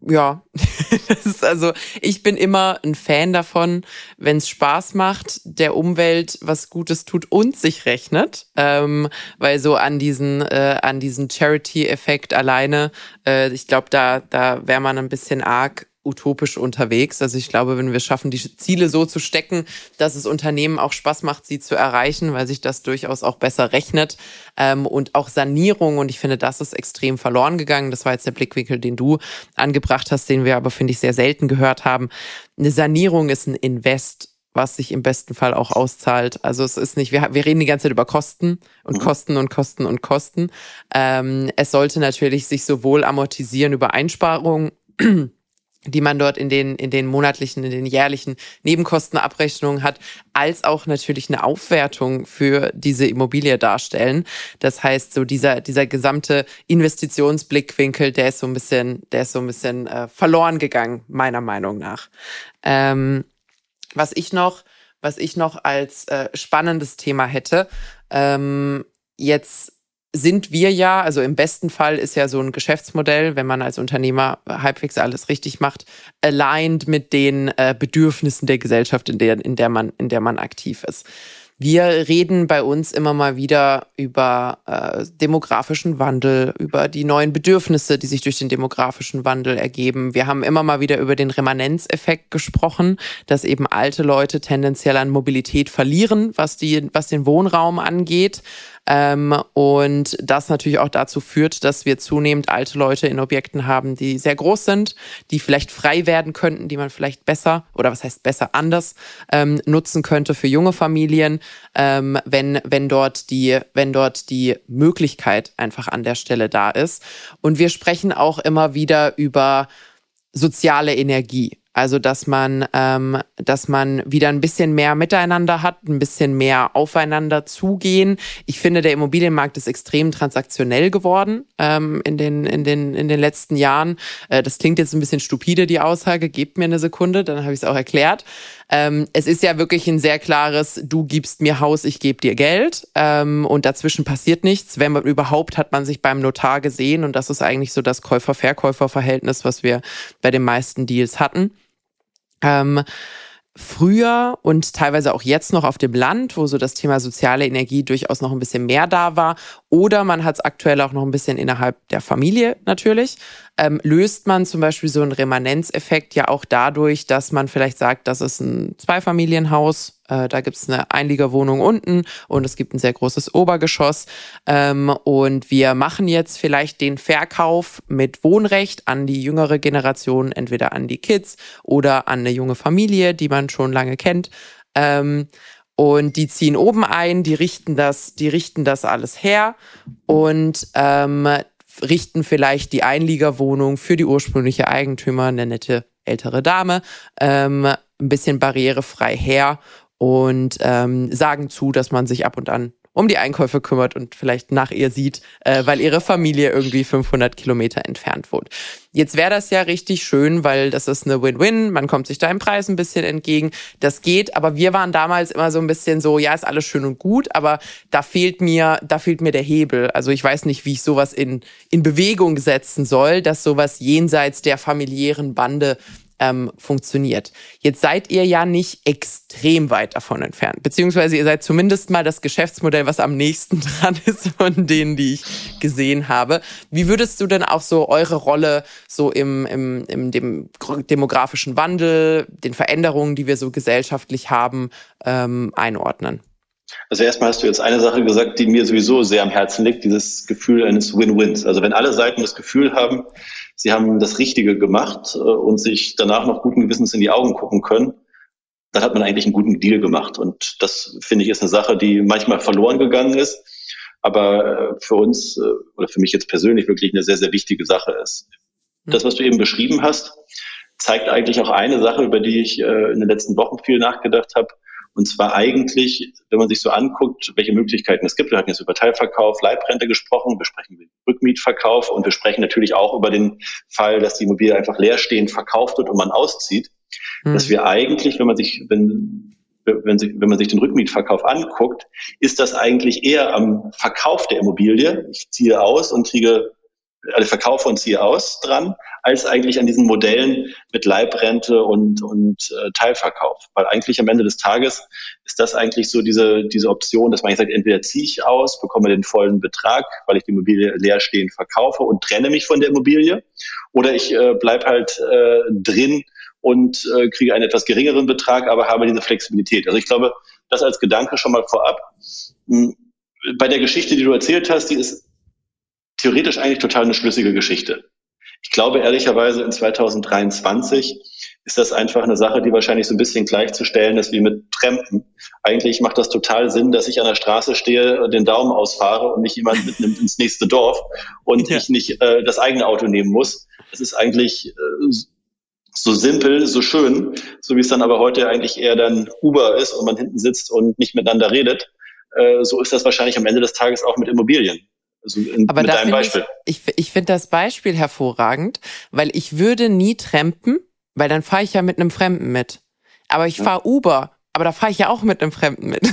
ja, also, ich bin immer ein Fan davon, wenn es Spaß macht, der Umwelt was Gutes tut und sich rechnet, ähm, weil so an diesen äh, an diesen Charity-Effekt alleine, äh, ich glaube, da da wäre man ein bisschen arg utopisch unterwegs. Also ich glaube, wenn wir schaffen, die Ziele so zu stecken, dass es Unternehmen auch Spaß macht, sie zu erreichen, weil sich das durchaus auch besser rechnet. Ähm, und auch Sanierung, und ich finde, das ist extrem verloren gegangen. Das war jetzt der Blickwinkel, den du angebracht hast, den wir aber, finde ich, sehr selten gehört haben. Eine Sanierung ist ein Invest was sich im besten Fall auch auszahlt. Also es ist nicht, wir, wir reden die ganze Zeit über Kosten und mhm. Kosten und Kosten und Kosten. Ähm, es sollte natürlich sich sowohl amortisieren über Einsparungen die man dort in den, in den monatlichen, in den jährlichen Nebenkostenabrechnungen hat, als auch natürlich eine Aufwertung für diese Immobilie darstellen. Das heißt, so dieser, dieser gesamte Investitionsblickwinkel, der ist so ein bisschen, der ist so ein bisschen äh, verloren gegangen, meiner Meinung nach. Ähm, was ich noch, was ich noch als äh, spannendes Thema hätte, ähm, jetzt sind wir ja, also im besten Fall ist ja so ein Geschäftsmodell, wenn man als Unternehmer halbwegs alles richtig macht, aligned mit den äh, Bedürfnissen der Gesellschaft, in der, in der man, in der man aktiv ist. Wir reden bei uns immer mal wieder über äh, demografischen Wandel, über die neuen Bedürfnisse, die sich durch den demografischen Wandel ergeben. Wir haben immer mal wieder über den Remanenzeffekt gesprochen, dass eben alte Leute tendenziell an Mobilität verlieren, was die, was den Wohnraum angeht. Ähm, und das natürlich auch dazu führt, dass wir zunehmend alte Leute in Objekten haben, die sehr groß sind, die vielleicht frei werden könnten, die man vielleicht besser oder was heißt besser anders ähm, nutzen könnte für junge Familien, ähm, wenn, wenn dort die, wenn dort die Möglichkeit einfach an der Stelle da ist. Und wir sprechen auch immer wieder über soziale Energie. Also dass man, ähm, dass man wieder ein bisschen mehr miteinander hat, ein bisschen mehr aufeinander zugehen. Ich finde, der Immobilienmarkt ist extrem transaktionell geworden ähm, in, den, in, den, in den letzten Jahren. Äh, das klingt jetzt ein bisschen stupide, die Aussage. Gebt mir eine Sekunde, dann habe ich es auch erklärt. Ähm, es ist ja wirklich ein sehr klares, du gibst mir Haus, ich gebe dir Geld. Ähm, und dazwischen passiert nichts. Wenn man überhaupt, hat man sich beim Notar gesehen. Und das ist eigentlich so das Käufer-Verkäufer-Verhältnis, was wir bei den meisten Deals hatten. Ähm, früher und teilweise auch jetzt noch auf dem Land, wo so das Thema soziale Energie durchaus noch ein bisschen mehr da war, oder man hat es aktuell auch noch ein bisschen innerhalb der Familie natürlich, ähm, löst man zum Beispiel so einen Remanenzeffekt ja auch dadurch, dass man vielleicht sagt, das ist ein Zweifamilienhaus, äh, da gibt es eine Einliegerwohnung unten und es gibt ein sehr großes Obergeschoss. Ähm, und wir machen jetzt vielleicht den Verkauf mit Wohnrecht an die jüngere Generation, entweder an die Kids oder an eine junge Familie, die man schon lange kennt. Ähm, und die ziehen oben ein, die richten das, die richten das alles her und ähm, richten vielleicht die Einliegerwohnung für die ursprüngliche Eigentümer, eine nette ältere Dame, ähm, ein bisschen barrierefrei her und ähm, sagen zu, dass man sich ab und an um die Einkäufe kümmert und vielleicht nach ihr sieht, äh, weil ihre Familie irgendwie 500 Kilometer entfernt wohnt. Jetzt wäre das ja richtig schön, weil das ist eine Win-Win. Man kommt sich da im Preis ein bisschen entgegen. Das geht, aber wir waren damals immer so ein bisschen so, ja, ist alles schön und gut, aber da fehlt mir, da fehlt mir der Hebel. Also ich weiß nicht, wie ich sowas in, in Bewegung setzen soll, dass sowas jenseits der familiären Bande ähm, funktioniert. Jetzt seid ihr ja nicht extrem weit davon entfernt, beziehungsweise ihr seid zumindest mal das Geschäftsmodell, was am nächsten dran ist von denen, die ich gesehen habe. Wie würdest du denn auch so eure Rolle so im, im, im dem demografischen Wandel, den Veränderungen, die wir so gesellschaftlich haben, ähm, einordnen? Also erstmal hast du jetzt eine Sache gesagt, die mir sowieso sehr am Herzen liegt, dieses Gefühl eines Win-Wins. Also wenn alle Seiten das Gefühl haben, sie haben das Richtige gemacht äh, und sich danach noch guten Gewissens in die Augen gucken können, dann hat man eigentlich einen guten Deal gemacht. Und das finde ich ist eine Sache, die manchmal verloren gegangen ist, aber äh, für uns äh, oder für mich jetzt persönlich wirklich eine sehr, sehr wichtige Sache ist. Das, was du eben beschrieben hast, zeigt eigentlich auch eine Sache, über die ich in den letzten Wochen viel nachgedacht habe. Und zwar eigentlich, wenn man sich so anguckt, welche Möglichkeiten es gibt. Wir hatten jetzt über Teilverkauf, Leibrente gesprochen, wir sprechen über Rückmietverkauf und wir sprechen natürlich auch über den Fall, dass die Immobilie einfach leerstehend verkauft wird und man auszieht. Mhm. Dass wir eigentlich, wenn man sich, wenn, wenn, sich, wenn man sich den Rückmietverkauf anguckt, ist das eigentlich eher am Verkauf der Immobilie. Ich ziehe aus und kriege also verkaufe und ziehe aus dran, als eigentlich an diesen Modellen mit Leibrente und, und äh, Teilverkauf. Weil eigentlich am Ende des Tages ist das eigentlich so diese, diese Option, dass man sagt, entweder ziehe ich aus, bekomme den vollen Betrag, weil ich die Immobilie leerstehend verkaufe und trenne mich von der Immobilie, oder ich äh, bleib halt äh, drin und äh, kriege einen etwas geringeren Betrag, aber habe diese Flexibilität. Also ich glaube, das als Gedanke schon mal vorab. Hm, bei der Geschichte, die du erzählt hast, die ist theoretisch eigentlich total eine schlüssige Geschichte. Ich glaube ehrlicherweise in 2023 ist das einfach eine Sache, die wahrscheinlich so ein bisschen gleichzustellen ist wie mit Trampen. Eigentlich macht das total Sinn, dass ich an der Straße stehe, den Daumen ausfahre und mich jemand mitnimmt ins nächste Dorf und ja. ich nicht äh, das eigene Auto nehmen muss. Das ist eigentlich äh, so simpel, so schön, so wie es dann aber heute eigentlich eher dann Uber ist und man hinten sitzt und nicht miteinander redet. Äh, so ist das wahrscheinlich am Ende des Tages auch mit Immobilien. Also in, Aber mit deinem Beispiel. Ich, ich, ich finde das Beispiel hervorragend, weil ich würde nie trampen, weil dann fahre ich ja mit einem Fremden mit. Aber ich fahre Uber aber da fahre ich ja auch mit einem Fremden mit.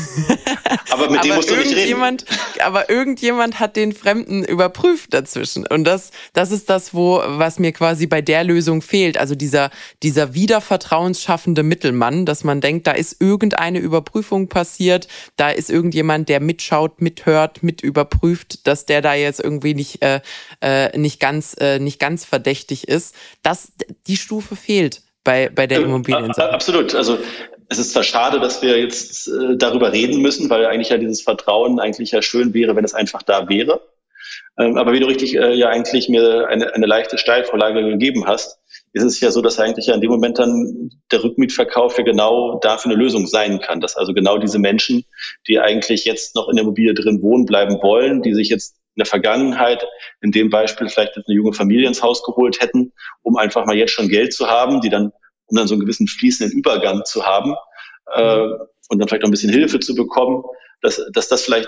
Aber mit dem aber musst du nicht reden. Aber irgendjemand hat den Fremden überprüft dazwischen. Und das, das ist das, wo, was mir quasi bei der Lösung fehlt. Also dieser, dieser wiedervertrauensschaffende Mittelmann, dass man denkt, da ist irgendeine Überprüfung passiert, da ist irgendjemand, der mitschaut, mithört, mit überprüft, dass der da jetzt irgendwie nicht, äh, äh, nicht ganz, äh, nicht ganz verdächtig ist. Das, die Stufe fehlt bei, bei der Immobilien. Absolut. Also es ist zwar schade, dass wir jetzt äh, darüber reden müssen, weil eigentlich ja dieses Vertrauen eigentlich ja schön wäre, wenn es einfach da wäre. Ähm, aber wie du richtig äh, ja eigentlich mir eine, eine leichte Steilvorlage gegeben hast, ist es ja so, dass eigentlich ja in dem Moment dann der Rückmietverkauf ja genau dafür eine Lösung sein kann. Dass also genau diese Menschen, die eigentlich jetzt noch in der Immobilie drin wohnen bleiben wollen, die sich jetzt in der Vergangenheit in dem Beispiel vielleicht eine junge Familie ins Haus geholt hätten, um einfach mal jetzt schon Geld zu haben, die dann, um dann so einen gewissen fließenden Übergang zu haben äh, und dann vielleicht auch ein bisschen Hilfe zu bekommen, dass, dass das vielleicht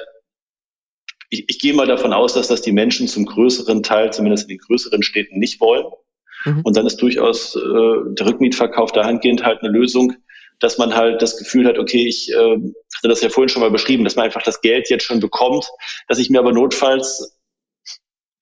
ich, ich gehe mal davon aus, dass das die Menschen zum größeren Teil, zumindest in den größeren Städten, nicht wollen. Mhm. Und dann ist durchaus äh, der Rückmietverkauf dahingehend halt eine Lösung, dass man halt das Gefühl hat, okay, ich äh, hatte das ja vorhin schon mal beschrieben, dass man einfach das Geld jetzt schon bekommt, dass ich mir aber notfalls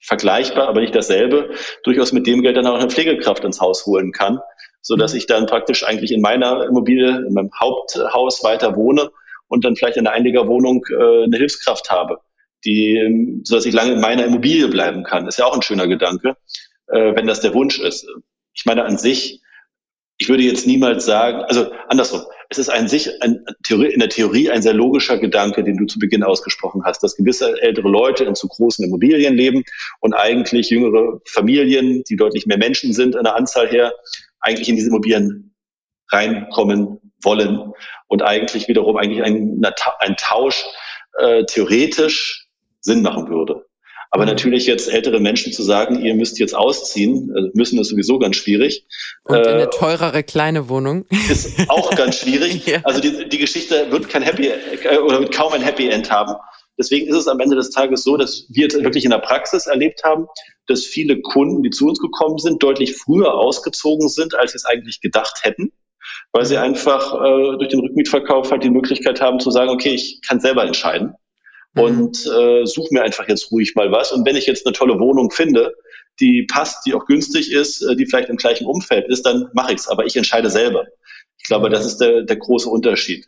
vergleichbar, aber nicht dasselbe, durchaus mit dem Geld dann auch eine Pflegekraft ins Haus holen kann, so dass ich dann praktisch eigentlich in meiner Immobilie, in meinem Haupthaus weiter wohne und dann vielleicht in der Einlegerwohnung äh, eine Hilfskraft habe, die, so dass ich lange in meiner Immobilie bleiben kann. Ist ja auch ein schöner Gedanke, äh, wenn das der Wunsch ist. Ich meine an sich ich würde jetzt niemals sagen, also andersrum, es ist ein sich ein, in der Theorie ein sehr logischer Gedanke, den du zu Beginn ausgesprochen hast, dass gewisse ältere Leute in zu großen Immobilien leben und eigentlich jüngere Familien, die deutlich mehr Menschen sind in der Anzahl her, eigentlich in diese Immobilien reinkommen wollen und eigentlich wiederum eigentlich ein, ein Tausch äh, theoretisch Sinn machen würde. Aber mhm. natürlich jetzt ältere Menschen zu sagen, ihr müsst jetzt ausziehen, also müssen ist sowieso ganz schwierig. Und in eine äh, teurere kleine Wohnung. Ist auch ganz schwierig. ja. Also die, die Geschichte wird kein Happy äh, oder wird kaum ein Happy End haben. Deswegen ist es am Ende des Tages so, dass wir jetzt wirklich in der Praxis erlebt haben, dass viele Kunden, die zu uns gekommen sind, deutlich früher ausgezogen sind, als sie es eigentlich gedacht hätten, weil sie mhm. einfach äh, durch den Rückmietverkauf halt die Möglichkeit haben zu sagen, okay, ich kann selber entscheiden. Mhm. und äh, suche mir einfach jetzt ruhig mal was. Und wenn ich jetzt eine tolle Wohnung finde, die passt, die auch günstig ist, äh, die vielleicht im gleichen Umfeld ist, dann mache ich's. Aber ich entscheide selber. Ich glaube, das ist der, der große Unterschied.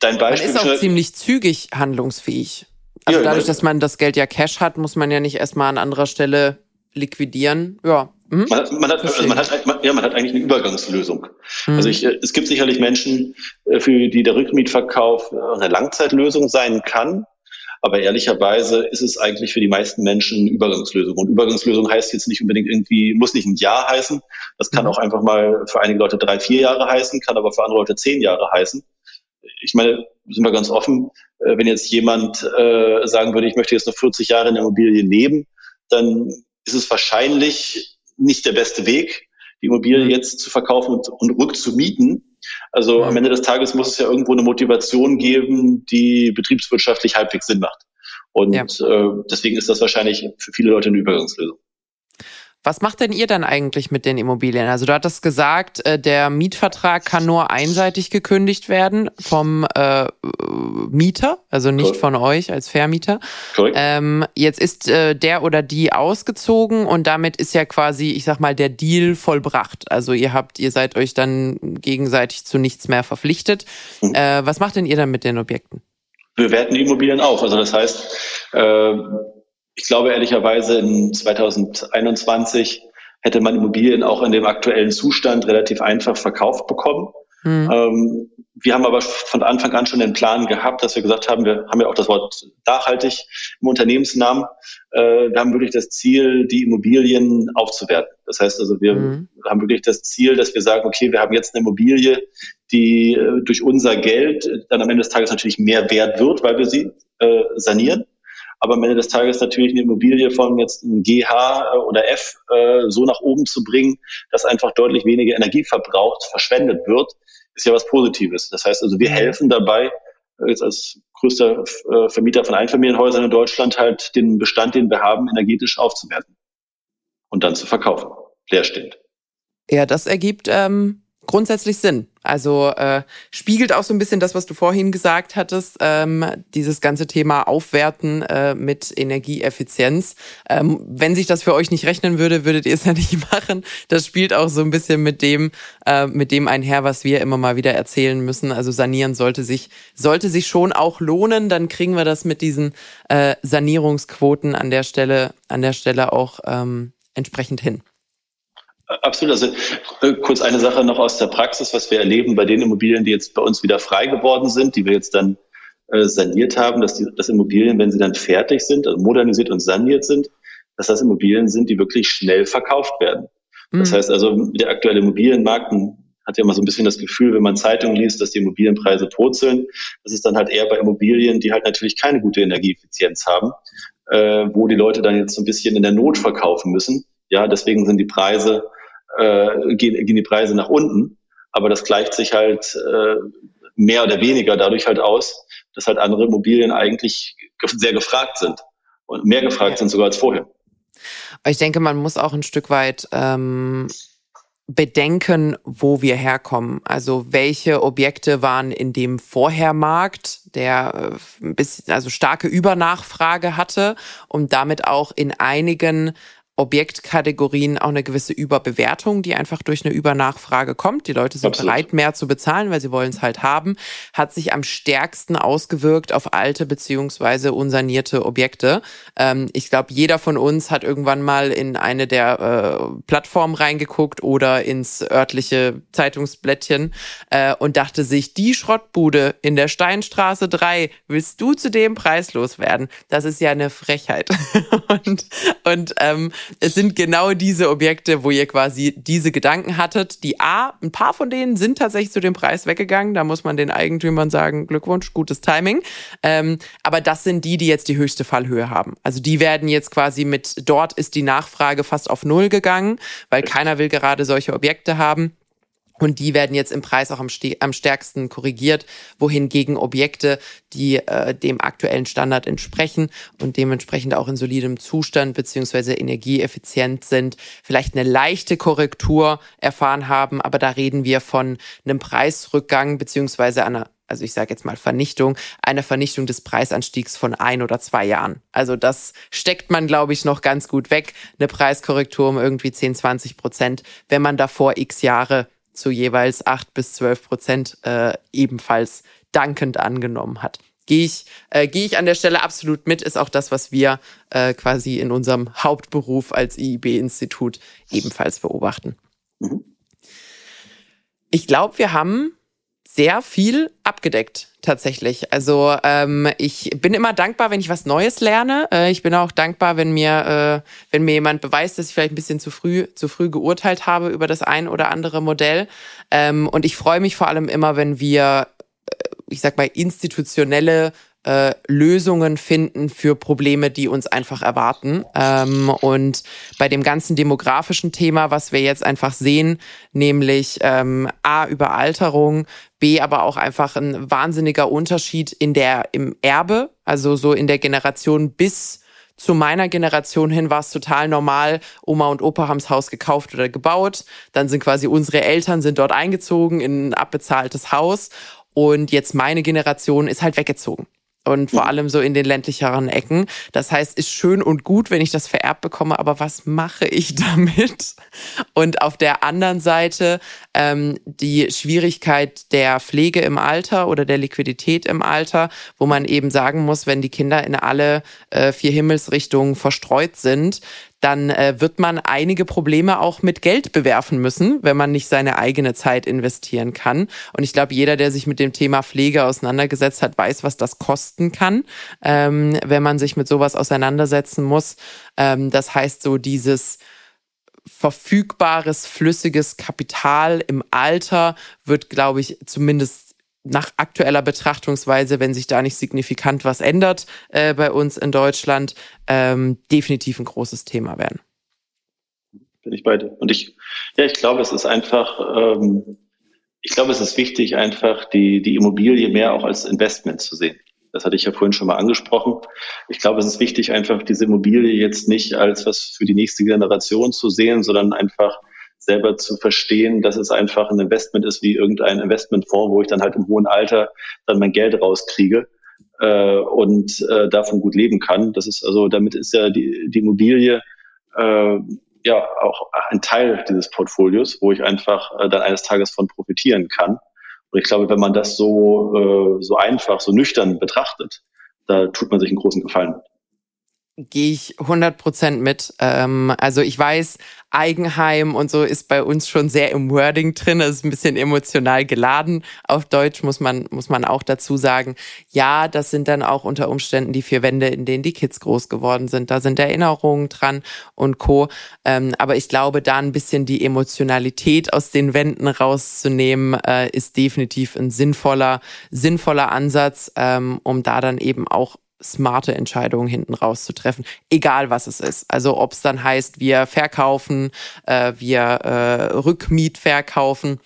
Dein Beispiel. Man ist auch ziemlich zügig handlungsfähig. Also ja, dadurch, dass man das Geld ja Cash hat, muss man ja nicht erstmal an anderer Stelle liquidieren. Ja. Mhm. Man, hat, man, hat, also man, hat, man, ja, man hat eigentlich eine Übergangslösung. Mhm. Also ich, äh, es gibt sicherlich Menschen, äh, für die der Rückmietverkauf eine Langzeitlösung sein kann. Aber ehrlicherweise ist es eigentlich für die meisten Menschen eine Übergangslösung. Und Übergangslösung heißt jetzt nicht unbedingt irgendwie, muss nicht ein Jahr heißen. Das kann mhm. auch einfach mal für einige Leute drei, vier Jahre heißen, kann aber für andere Leute zehn Jahre heißen. Ich meine, sind wir ganz offen, äh, wenn jetzt jemand äh, sagen würde, ich möchte jetzt noch 40 Jahre in der Immobilie leben, dann ist es wahrscheinlich nicht der beste Weg, die Immobilie mhm. jetzt zu verkaufen und, und rückzumieten, also am Ende des Tages muss es ja irgendwo eine Motivation geben, die betriebswirtschaftlich halbwegs Sinn macht. Und ja. äh, deswegen ist das wahrscheinlich für viele Leute eine Übergangslösung. Was macht denn ihr dann eigentlich mit den Immobilien? Also du hattest gesagt, äh, der Mietvertrag kann nur einseitig gekündigt werden vom äh, Mieter, also nicht von euch als Vermieter. Ähm, jetzt ist äh, der oder die ausgezogen und damit ist ja quasi, ich sag mal, der Deal vollbracht. Also ihr habt, ihr seid euch dann gegenseitig zu nichts mehr verpflichtet. Mhm. Äh, was macht denn ihr dann mit den Objekten? Wir werten die Immobilien auf. Also das heißt, äh, ich glaube ehrlicherweise in 2021 hätte man Immobilien auch in dem aktuellen Zustand relativ einfach verkauft bekommen. Mhm. Ähm, wir haben aber von Anfang an schon den Plan gehabt, dass wir gesagt haben, wir haben ja auch das Wort nachhaltig im Unternehmensnamen. Äh, wir haben wirklich das Ziel, die Immobilien aufzuwerten. Das heißt also, wir mhm. haben wirklich das Ziel, dass wir sagen, okay, wir haben jetzt eine Immobilie, die äh, durch unser Geld dann am Ende des Tages natürlich mehr wert wird, weil wir sie äh, sanieren aber am Ende des Tages natürlich eine Immobilie von jetzt einem GH äh, oder F äh, so nach oben zu bringen, dass einfach deutlich weniger Energie verbraucht, verschwendet wird, ist ja was Positives. Das heißt also, wir mhm. helfen dabei, äh, jetzt als größter Vermieter von Einfamilienhäusern in Deutschland halt den Bestand, den wir haben, energetisch aufzuwerten und dann zu verkaufen, leerstehend. Ja, das ergibt ähm, grundsätzlich Sinn. Also äh, spiegelt auch so ein bisschen das, was du vorhin gesagt hattest, ähm, dieses ganze Thema Aufwerten äh, mit Energieeffizienz. Ähm, wenn sich das für euch nicht rechnen würde, würdet ihr es ja nicht machen. Das spielt auch so ein bisschen mit dem, äh, mit dem einher, was wir immer mal wieder erzählen müssen. Also sanieren sollte sich, sollte sich schon auch lohnen. Dann kriegen wir das mit diesen äh, Sanierungsquoten an der Stelle, an der Stelle auch ähm, entsprechend hin. Absolut. Also äh, kurz eine Sache noch aus der Praxis, was wir erleben bei den Immobilien, die jetzt bei uns wieder frei geworden sind, die wir jetzt dann äh, saniert haben, dass die dass Immobilien, wenn sie dann fertig sind, also modernisiert und saniert sind, dass das Immobilien sind, die wirklich schnell verkauft werden. Mhm. Das heißt also, der aktuelle Immobilienmarkt hat ja immer so ein bisschen das Gefühl, wenn man Zeitungen liest, dass die Immobilienpreise purzeln. Das ist dann halt eher bei Immobilien, die halt natürlich keine gute Energieeffizienz haben, äh, wo die Leute dann jetzt so ein bisschen in der Not verkaufen müssen. Ja, deswegen sind die Preise äh, gehen, gehen die Preise nach unten. Aber das gleicht sich halt äh, mehr oder weniger dadurch halt aus, dass halt andere Immobilien eigentlich sehr gefragt sind und mehr gefragt ja. sind sogar als vorher. Ich denke, man muss auch ein Stück weit ähm, bedenken, wo wir herkommen. Also welche Objekte waren in dem Vorhermarkt, der äh, ein bisschen, also starke Übernachfrage hatte und damit auch in einigen Objektkategorien auch eine gewisse Überbewertung, die einfach durch eine Übernachfrage kommt. Die Leute sind Absolut. bereit, mehr zu bezahlen, weil sie wollen es halt haben, hat sich am stärksten ausgewirkt auf alte beziehungsweise unsanierte Objekte. Ähm, ich glaube, jeder von uns hat irgendwann mal in eine der äh, Plattformen reingeguckt oder ins örtliche Zeitungsblättchen äh, und dachte sich, die Schrottbude in der Steinstraße 3, willst du zu dem Preis loswerden? Das ist ja eine Frechheit. und und ähm, es sind genau diese Objekte, wo ihr quasi diese Gedanken hattet. Die A, ein paar von denen sind tatsächlich zu dem Preis weggegangen. Da muss man den Eigentümern sagen, Glückwunsch, gutes Timing. Ähm, aber das sind die, die jetzt die höchste Fallhöhe haben. Also die werden jetzt quasi mit, dort ist die Nachfrage fast auf Null gegangen, weil keiner will gerade solche Objekte haben. Und die werden jetzt im Preis auch am, am stärksten korrigiert, wohingegen Objekte, die äh, dem aktuellen Standard entsprechen und dementsprechend auch in solidem Zustand beziehungsweise energieeffizient sind, vielleicht eine leichte Korrektur erfahren haben, aber da reden wir von einem Preisrückgang beziehungsweise einer also ich sage jetzt mal Vernichtung, einer Vernichtung des Preisanstiegs von ein oder zwei Jahren. Also das steckt man, glaube ich, noch ganz gut weg. Eine Preiskorrektur um irgendwie 10, 20 Prozent, wenn man davor x Jahre zu jeweils acht bis zwölf Prozent äh, ebenfalls dankend angenommen hat. Gehe ich, äh, gehe ich an der Stelle absolut mit, ist auch das, was wir äh, quasi in unserem Hauptberuf als IIB-Institut ebenfalls beobachten. Mhm. Ich glaube, wir haben sehr viel abgedeckt tatsächlich. Also ähm, ich bin immer dankbar, wenn ich was Neues lerne. Äh, ich bin auch dankbar, wenn mir, äh, wenn mir jemand beweist, dass ich vielleicht ein bisschen zu früh, zu früh geurteilt habe über das ein oder andere Modell. Ähm, und ich freue mich vor allem immer, wenn wir, äh, ich sag mal, institutionelle äh, Lösungen finden für Probleme, die uns einfach erwarten. Ähm, und bei dem ganzen demografischen Thema, was wir jetzt einfach sehen, nämlich ähm, A, Überalterung, B, aber auch einfach ein wahnsinniger Unterschied in der, im Erbe, also so in der Generation bis zu meiner Generation hin war es total normal. Oma und Opa haben das Haus gekauft oder gebaut. Dann sind quasi unsere Eltern sind dort eingezogen in ein abbezahltes Haus. Und jetzt meine Generation ist halt weggezogen und vor allem so in den ländlicheren Ecken. Das heißt, ist schön und gut, wenn ich das vererbt bekomme, aber was mache ich damit? Und auf der anderen Seite ähm, die Schwierigkeit der Pflege im Alter oder der Liquidität im Alter, wo man eben sagen muss, wenn die Kinder in alle äh, vier Himmelsrichtungen verstreut sind, dann äh, wird man einige Probleme auch mit Geld bewerfen müssen, wenn man nicht seine eigene Zeit investieren kann. Und ich glaube, jeder, der sich mit dem Thema Pflege auseinandergesetzt hat, weiß, was das kosten kann, ähm, wenn man sich mit sowas auseinandersetzen muss. Ähm, das heißt, so dieses verfügbares, flüssiges Kapital im Alter wird, glaube ich, zumindest nach aktueller Betrachtungsweise, wenn sich da nicht signifikant was ändert äh, bei uns in Deutschland, ähm, definitiv ein großes Thema werden. Bin ich bei dir. Und ich, ja, ich glaube, es ist einfach, ähm, ich glaube, es ist wichtig, einfach die, die Immobilie mehr auch als Investment zu sehen. Das hatte ich ja vorhin schon mal angesprochen. Ich glaube, es ist wichtig, einfach diese Immobilie jetzt nicht als was für die nächste Generation zu sehen, sondern einfach selber zu verstehen, dass es einfach ein Investment ist wie irgendein Investmentfonds, wo ich dann halt im hohen Alter dann mein Geld rauskriege äh, und äh, davon gut leben kann. Das ist also, damit ist ja die, die Immobilie äh, ja auch ein Teil dieses Portfolios, wo ich einfach äh, dann eines Tages von profitieren kann. Und ich glaube, wenn man das so, äh, so einfach, so nüchtern betrachtet, da tut man sich einen großen Gefallen gehe ich 100 Prozent mit. Ähm, also ich weiß, Eigenheim und so ist bei uns schon sehr im Wording drin. Das ist ein bisschen emotional geladen. Auf Deutsch muss man, muss man auch dazu sagen. Ja, das sind dann auch unter Umständen die vier Wände, in denen die Kids groß geworden sind. Da sind Erinnerungen dran und Co. Ähm, aber ich glaube, da ein bisschen die Emotionalität aus den Wänden rauszunehmen, äh, ist definitiv ein sinnvoller, sinnvoller Ansatz, ähm, um da dann eben auch smarte Entscheidungen hinten raus zu treffen, egal was es ist. Also ob es dann heißt, wir verkaufen, äh, wir äh, Rückmiet verkaufen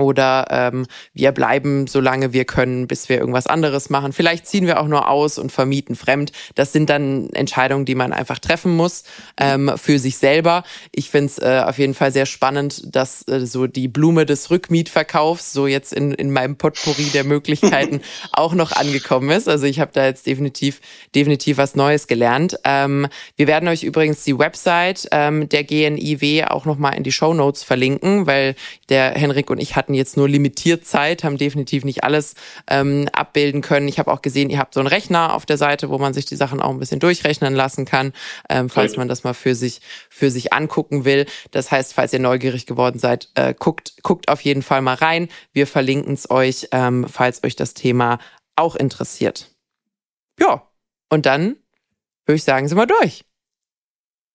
oder ähm, wir bleiben, solange wir können, bis wir irgendwas anderes machen. Vielleicht ziehen wir auch nur aus und vermieten fremd. Das sind dann Entscheidungen, die man einfach treffen muss ähm, für sich selber. Ich finde es äh, auf jeden Fall sehr spannend, dass äh, so die Blume des Rückmietverkaufs so jetzt in, in meinem Potpourri der Möglichkeiten auch noch angekommen ist. Also ich habe da jetzt definitiv, definitiv was Neues gelernt. Ähm, wir werden euch übrigens die Website ähm, der GNIW auch nochmal in die Show Notes verlinken, weil der Henrik und ich hatten jetzt nur limitiert Zeit, haben definitiv nicht alles ähm, abbilden können. Ich habe auch gesehen, ihr habt so einen Rechner auf der Seite, wo man sich die Sachen auch ein bisschen durchrechnen lassen kann, ähm, falls man das mal für sich für sich angucken will. Das heißt, falls ihr neugierig geworden seid, äh, guckt guckt auf jeden Fall mal rein. Wir verlinken es euch, ähm, falls euch das Thema auch interessiert. Ja, und dann würde ich sagen, sind wir durch.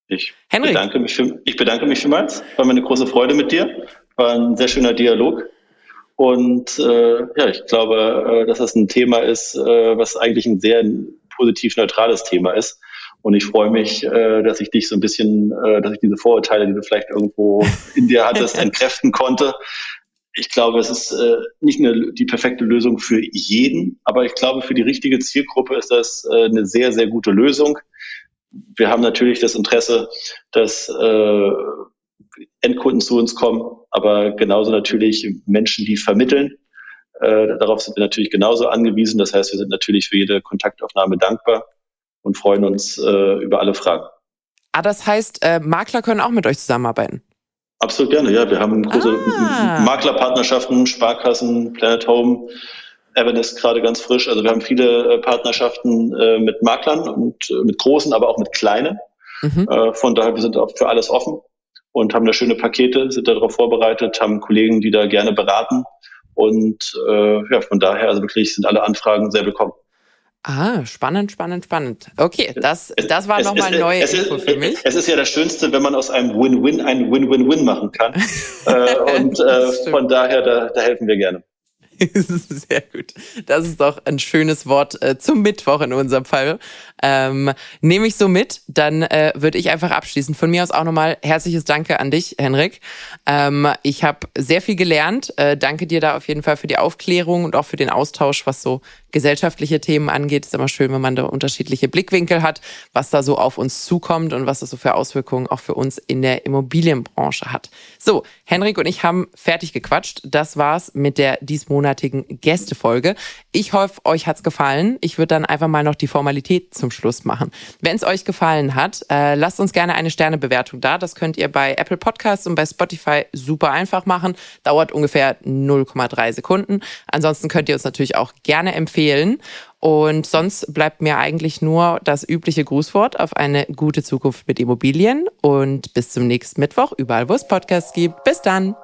Ich bedanke, mich für, ich bedanke mich vielmals. War mir eine große Freude mit dir. War ein sehr schöner Dialog. Und äh, ja, ich glaube, äh, dass das ein Thema ist, äh, was eigentlich ein sehr positiv neutrales Thema ist. Und ich freue mich, äh, dass ich dich so ein bisschen, äh, dass ich diese Vorurteile, die du vielleicht irgendwo in dir hattest, entkräften konnte. Ich glaube, es ist äh, nicht eine, die perfekte Lösung für jeden, aber ich glaube, für die richtige Zielgruppe ist das äh, eine sehr, sehr gute Lösung. Wir haben natürlich das Interesse, dass äh, Endkunden zu uns kommen, aber genauso natürlich Menschen, die vermitteln. Äh, darauf sind wir natürlich genauso angewiesen. Das heißt, wir sind natürlich für jede Kontaktaufnahme dankbar und freuen uns äh, über alle Fragen. Ah, das heißt, äh, Makler können auch mit euch zusammenarbeiten? Absolut gerne, ja. Wir haben große ah. Maklerpartnerschaften, Sparkassen, Planet Home, Evan ist gerade ganz frisch. Also wir haben viele äh, Partnerschaften äh, mit Maklern und äh, mit großen, aber auch mit kleinen. Mhm. Äh, von daher, wir sind auch für alles offen und haben da schöne Pakete, sind darauf vorbereitet, haben Kollegen, die da gerne beraten. Und äh, ja, von daher, also wirklich sind alle Anfragen sehr willkommen. Ah, spannend, spannend, spannend. Okay, das, das war nochmal neue es Info für mich. Es ist ja das Schönste, wenn man aus einem Win-Win ein Win-Win-Win machen kann. äh, und äh, von daher, da, da helfen wir gerne. Sehr gut. Das ist doch ein schönes Wort äh, zum Mittwoch in unserem Fall. Ähm, Nehme ich so mit, dann äh, würde ich einfach abschließen. Von mir aus auch nochmal herzliches Danke an dich, Henrik. Ähm, ich habe sehr viel gelernt. Äh, danke dir da auf jeden Fall für die Aufklärung und auch für den Austausch, was so gesellschaftliche Themen angeht. Ist immer schön, wenn man da unterschiedliche Blickwinkel hat, was da so auf uns zukommt und was das so für Auswirkungen auch für uns in der Immobilienbranche hat. So, Henrik und ich haben fertig gequatscht. Das war's mit der diesmonatigen Gästefolge. Ich hoffe, euch hat's gefallen. Ich würde dann einfach mal noch die Formalität zum Schluss machen. Wenn es euch gefallen hat, äh, lasst uns gerne eine Sternebewertung da. Das könnt ihr bei Apple Podcasts und bei Spotify super einfach machen. Dauert ungefähr 0,3 Sekunden. Ansonsten könnt ihr uns natürlich auch gerne empfehlen empfehlen. Und sonst bleibt mir eigentlich nur das übliche Grußwort auf eine gute Zukunft mit Immobilien und bis zum nächsten Mittwoch, überall wo es Podcasts gibt. Bis dann.